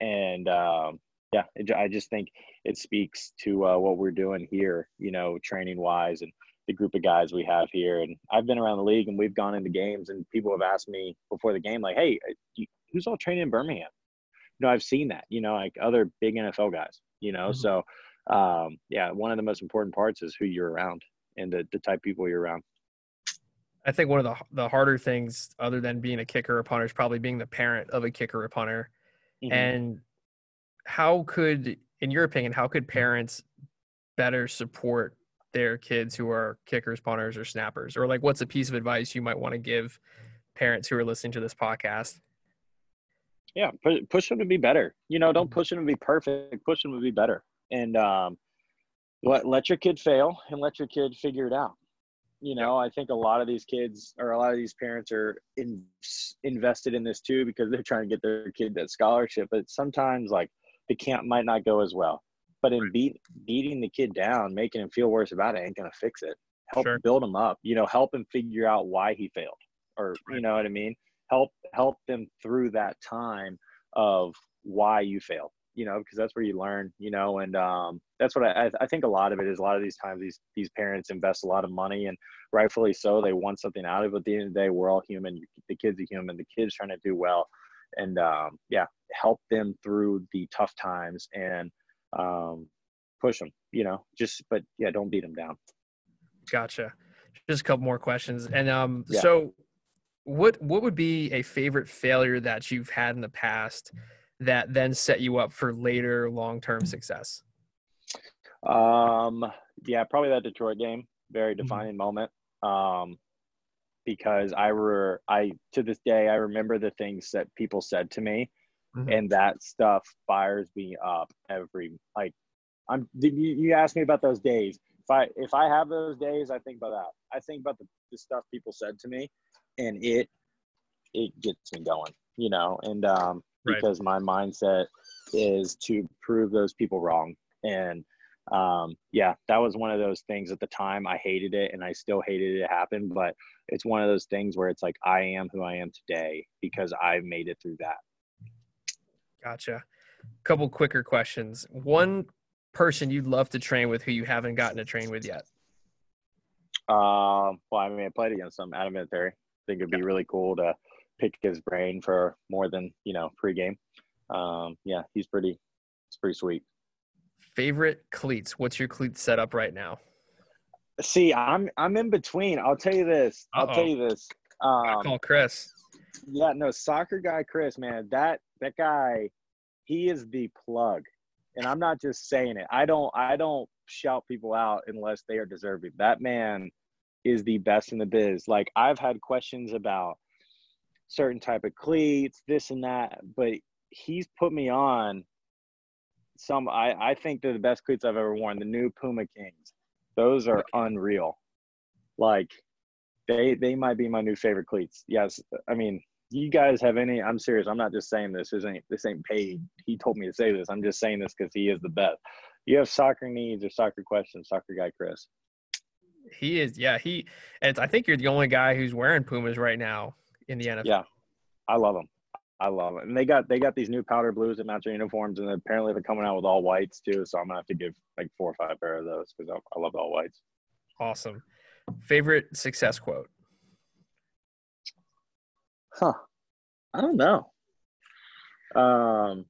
And um, yeah it, i just think it speaks to uh, what we're doing here you know training wise and the group of guys we have here and i've been around the league and we've gone into games and people have asked me before the game like hey who's all training in Birmingham? You know, I've seen that, you know, like other big NFL guys, you know, mm-hmm. so um, yeah, one of the most important parts is who you're around and the, the type of people you're around. I think one of the the harder things, other than being a kicker or punter, is probably being the parent of a kicker or punter. Mm-hmm. And how could, in your opinion, how could parents better support their kids who are kickers, punters, or snappers? Or like, what's a piece of advice you might want to give parents who are listening to this podcast? yeah push them to be better you know don't mm-hmm. push them to be perfect push them to be better and um, let, let your kid fail and let your kid figure it out you know i think a lot of these kids or a lot of these parents are in, invested in this too because they're trying to get their kid that scholarship but sometimes like the camp might not go as well but in beat, beating the kid down making him feel worse about it ain't gonna fix it. Help sure. build him up you know help him figure out why he failed or right. you know what i mean? Help help them through that time of why you failed you know because that's where you learn you know and um, that's what I, I think a lot of it is a lot of these times these these parents invest a lot of money and rightfully so they want something out of it. But at the end of the day we're all human. The kid's a human. The kid's trying to do well. And um, yeah help them through the tough times and um, push them you know just but yeah don't beat them down gotcha just a couple more questions and um yeah. so what what would be a favorite failure that you've had in the past that then set you up for later long-term success um yeah probably that detroit game very mm-hmm. defining mm-hmm. moment um because I were I to this day I remember the things that people said to me, Mhm. and that stuff fires me up every like. I'm you, you asked me about those days. If I if I have those days, I think about that. I think about the, the stuff people said to me, and it it gets me going, you know. And um, Right. because my mindset is to prove those people wrong, and um, yeah, that was one of those things at the time. I hated it, and I still hated it happen. But it's one of those things where it's like I am who I am today because I made it through that. Gotcha. Couple quicker questions. One person you'd love to train with who you haven't gotten to train with yet. Um, well, I mean, I played against him, Adam Vinatieri. I think it'd be really cool to pick his brain for more than you know pregame. Um, yeah, he's pretty, it's pretty sweet. Favorite cleats? What's your cleat setup right now? See, I'm I'm in between. I'll tell you this. I'll tell you this. Um, Call Chris. Yeah, no, soccer guy Chris, man, that that guy, he is the plug, and I'm not just saying it. I don't I don't shout people out unless they are deserving. That man is the best in the biz. Like I've had questions about certain type of cleats, this and that, but he's put me on some. I I think they're the best cleats I've ever worn. The new Puma Kings, those are unreal. Like they they might be my new favorite cleats. Yes, I mean you guys have any? I'm serious. I'm not just saying this. This ain't this ain't paid. He told me to say this. I'm just saying this because he is the best. You have soccer needs or soccer questions, soccer guy Chris. He is, yeah. He, and I think you're the only guy who's wearing Pumas right now in the NFL. Yeah, I love them. I love it. And they got they got these new powder blues that match their uniforms, and apparently they're coming out with all whites too. So I'm gonna have to give like four or five pair of those because I, I love all whites. Awesome. Favorite success quote? Huh. I don't know. Um,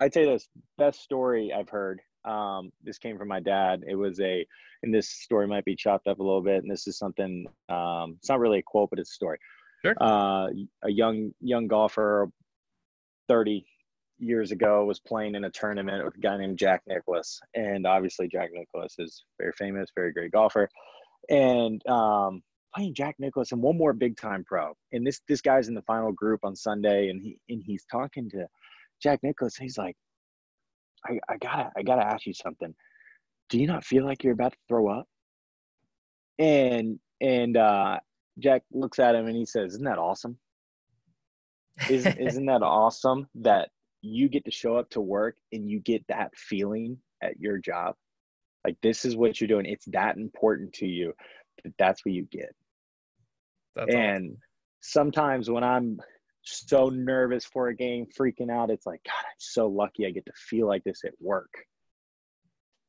I'd say this best story I've heard. Um, this came from my dad. It was a, and this story might be chopped up a little bit. And this is something. Um, it's not really a quote, but it's a story. Sure. Uh, a young young golfer, thirty years ago, was playing in a tournament with a guy named Jack Nicklaus, and obviously Jack Nicklaus is very famous, very great golfer, and um, playing Jack Nicklaus and one more big time pro. And this this guy's in the final group on Sunday and he and he's talking to Jack Nicklaus and he's like, I, I gotta I gotta ask you something. Do you not feel like you're about to throw up? And and uh Jack looks at him and he says, Isn't that awesome? Isn't isn't that awesome that you get to show up to work and you get that feeling at your job? Like this is what you're doing. It's that important to you that that's what you get. That's and sometimes when I'm so nervous for a game, freaking out, it's like, God, I'm so lucky I get to feel like this at work.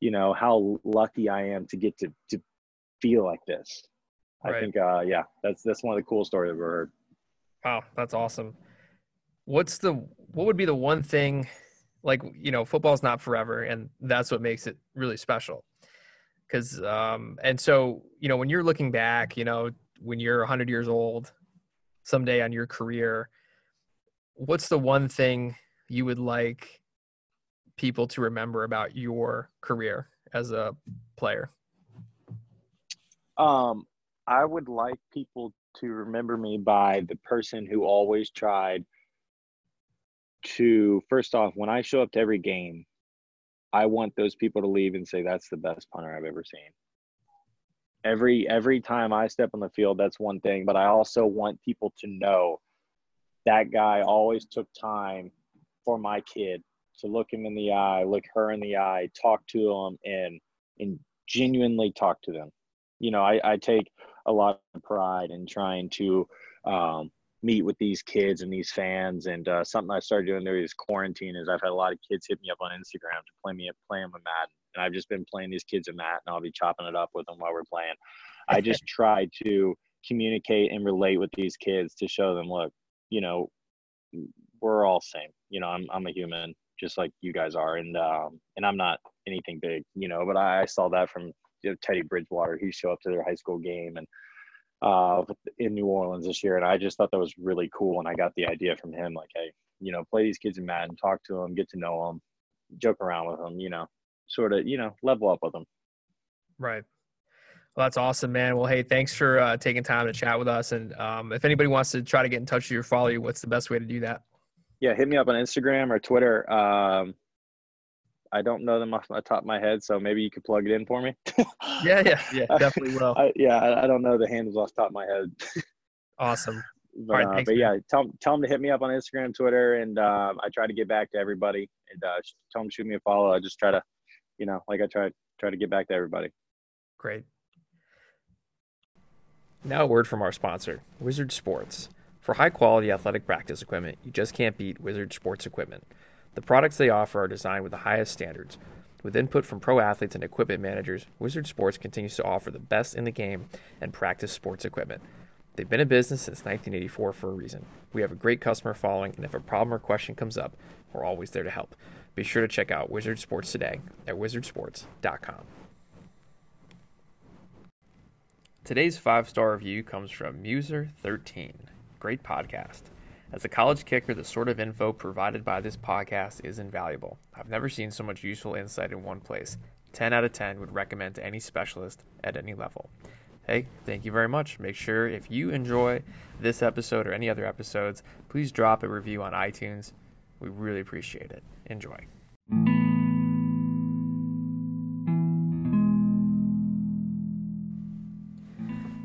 You know, how lucky I am to get to to feel like this. Right. I think uh yeah, that's that's one of the cool stories I've ever heard. Wow, that's awesome. What's the what would be the one thing like you know football's not forever and that's what makes it really special because um and so you know when you're looking back you know when you're 100 years old someday on your career what's the one thing you would like people to remember about your career as a player Um, I would like people to remember me by the person who always tried to first off, when I show up to every game, I want those people to leave and say that's the best punter I've ever seen. Every every time I step on the field, that's one thing, but I also want people to know that guy always took time for my kid to look him in the eye, look her in the eye, talk to them, and and genuinely talk to them. You know, I, I take a lot of pride in trying to um, meet with these kids and these fans. And uh, something I started doing during this quarantine is I've had a lot of kids hit me up on Instagram to play me play them Madden, and I've just been playing these kids a Madden. And I'll be chopping it up with them while we're playing. I just try to communicate and relate with these kids to show them, look, you know, we're all same. You know, I'm I'm a human just like you guys are, and um, and I'm not anything big, you know. But I, I saw that from you know, Teddy Bridgewater. He showed up to their high school game and uh, in New Orleans this year, and I just thought that was really cool. And I got the idea from him, like, hey, you know, play these kids in Madden, talk to them, get to know them, joke around with them, you know, sort of, you know, level up with them. right Well, that's awesome, man. Well, hey, thanks for uh, taking time to chat with us. And um, if anybody wants to try to get in touch with you or follow you, what's the best way to do that? Yeah, hit me up on Instagram or Twitter. Um, I don't know them off the top of my head, so maybe you could plug it in for me. yeah, yeah, yeah, definitely will. I, yeah, I, I, don't know the handles off the top of my head. awesome. But, right, uh, thanks, but yeah, tell, tell them to hit me up on Instagram, Twitter, and um, I try to get back to everybody. And uh, tell them to shoot me a follow. I just try to, you know, like I try try to get back to everybody. Great. Now, a word from our sponsor, Wizard Sports. For high quality athletic practice equipment, you just can't beat Wizard Sports equipment. The products they offer are designed with the highest standards. With input from pro athletes and equipment managers, Wizard Sports continues to offer the best in the game and practice sports equipment. They've been in business since 1984 for a reason. We have a great customer following, and if a problem or question comes up, we're always there to help. Be sure to check out Wizard Sports today at wizardsports.com. Today's five star review comes from Muser13. Great podcast. As a college kicker, the sort of info provided by this podcast is invaluable. I've never seen so much useful insight in one place. 10 out of 10 would recommend to any specialist at any level. Hey, thank you very much. Make sure if you enjoy this episode or any other episodes, please drop a review on iTunes. We really appreciate it. Enjoy.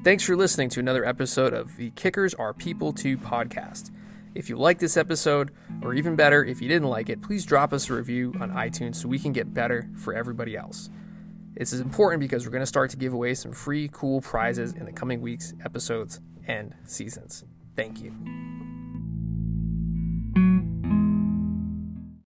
Thanks for listening to another episode of the Kickers Are People Too podcast. If you like this episode, or even better, if you didn't like it, please drop us a review on iTunes so we can get better for everybody else. This is important because we're going to start to give away some free, cool prizes in the coming weeks, episodes, and seasons. Thank you.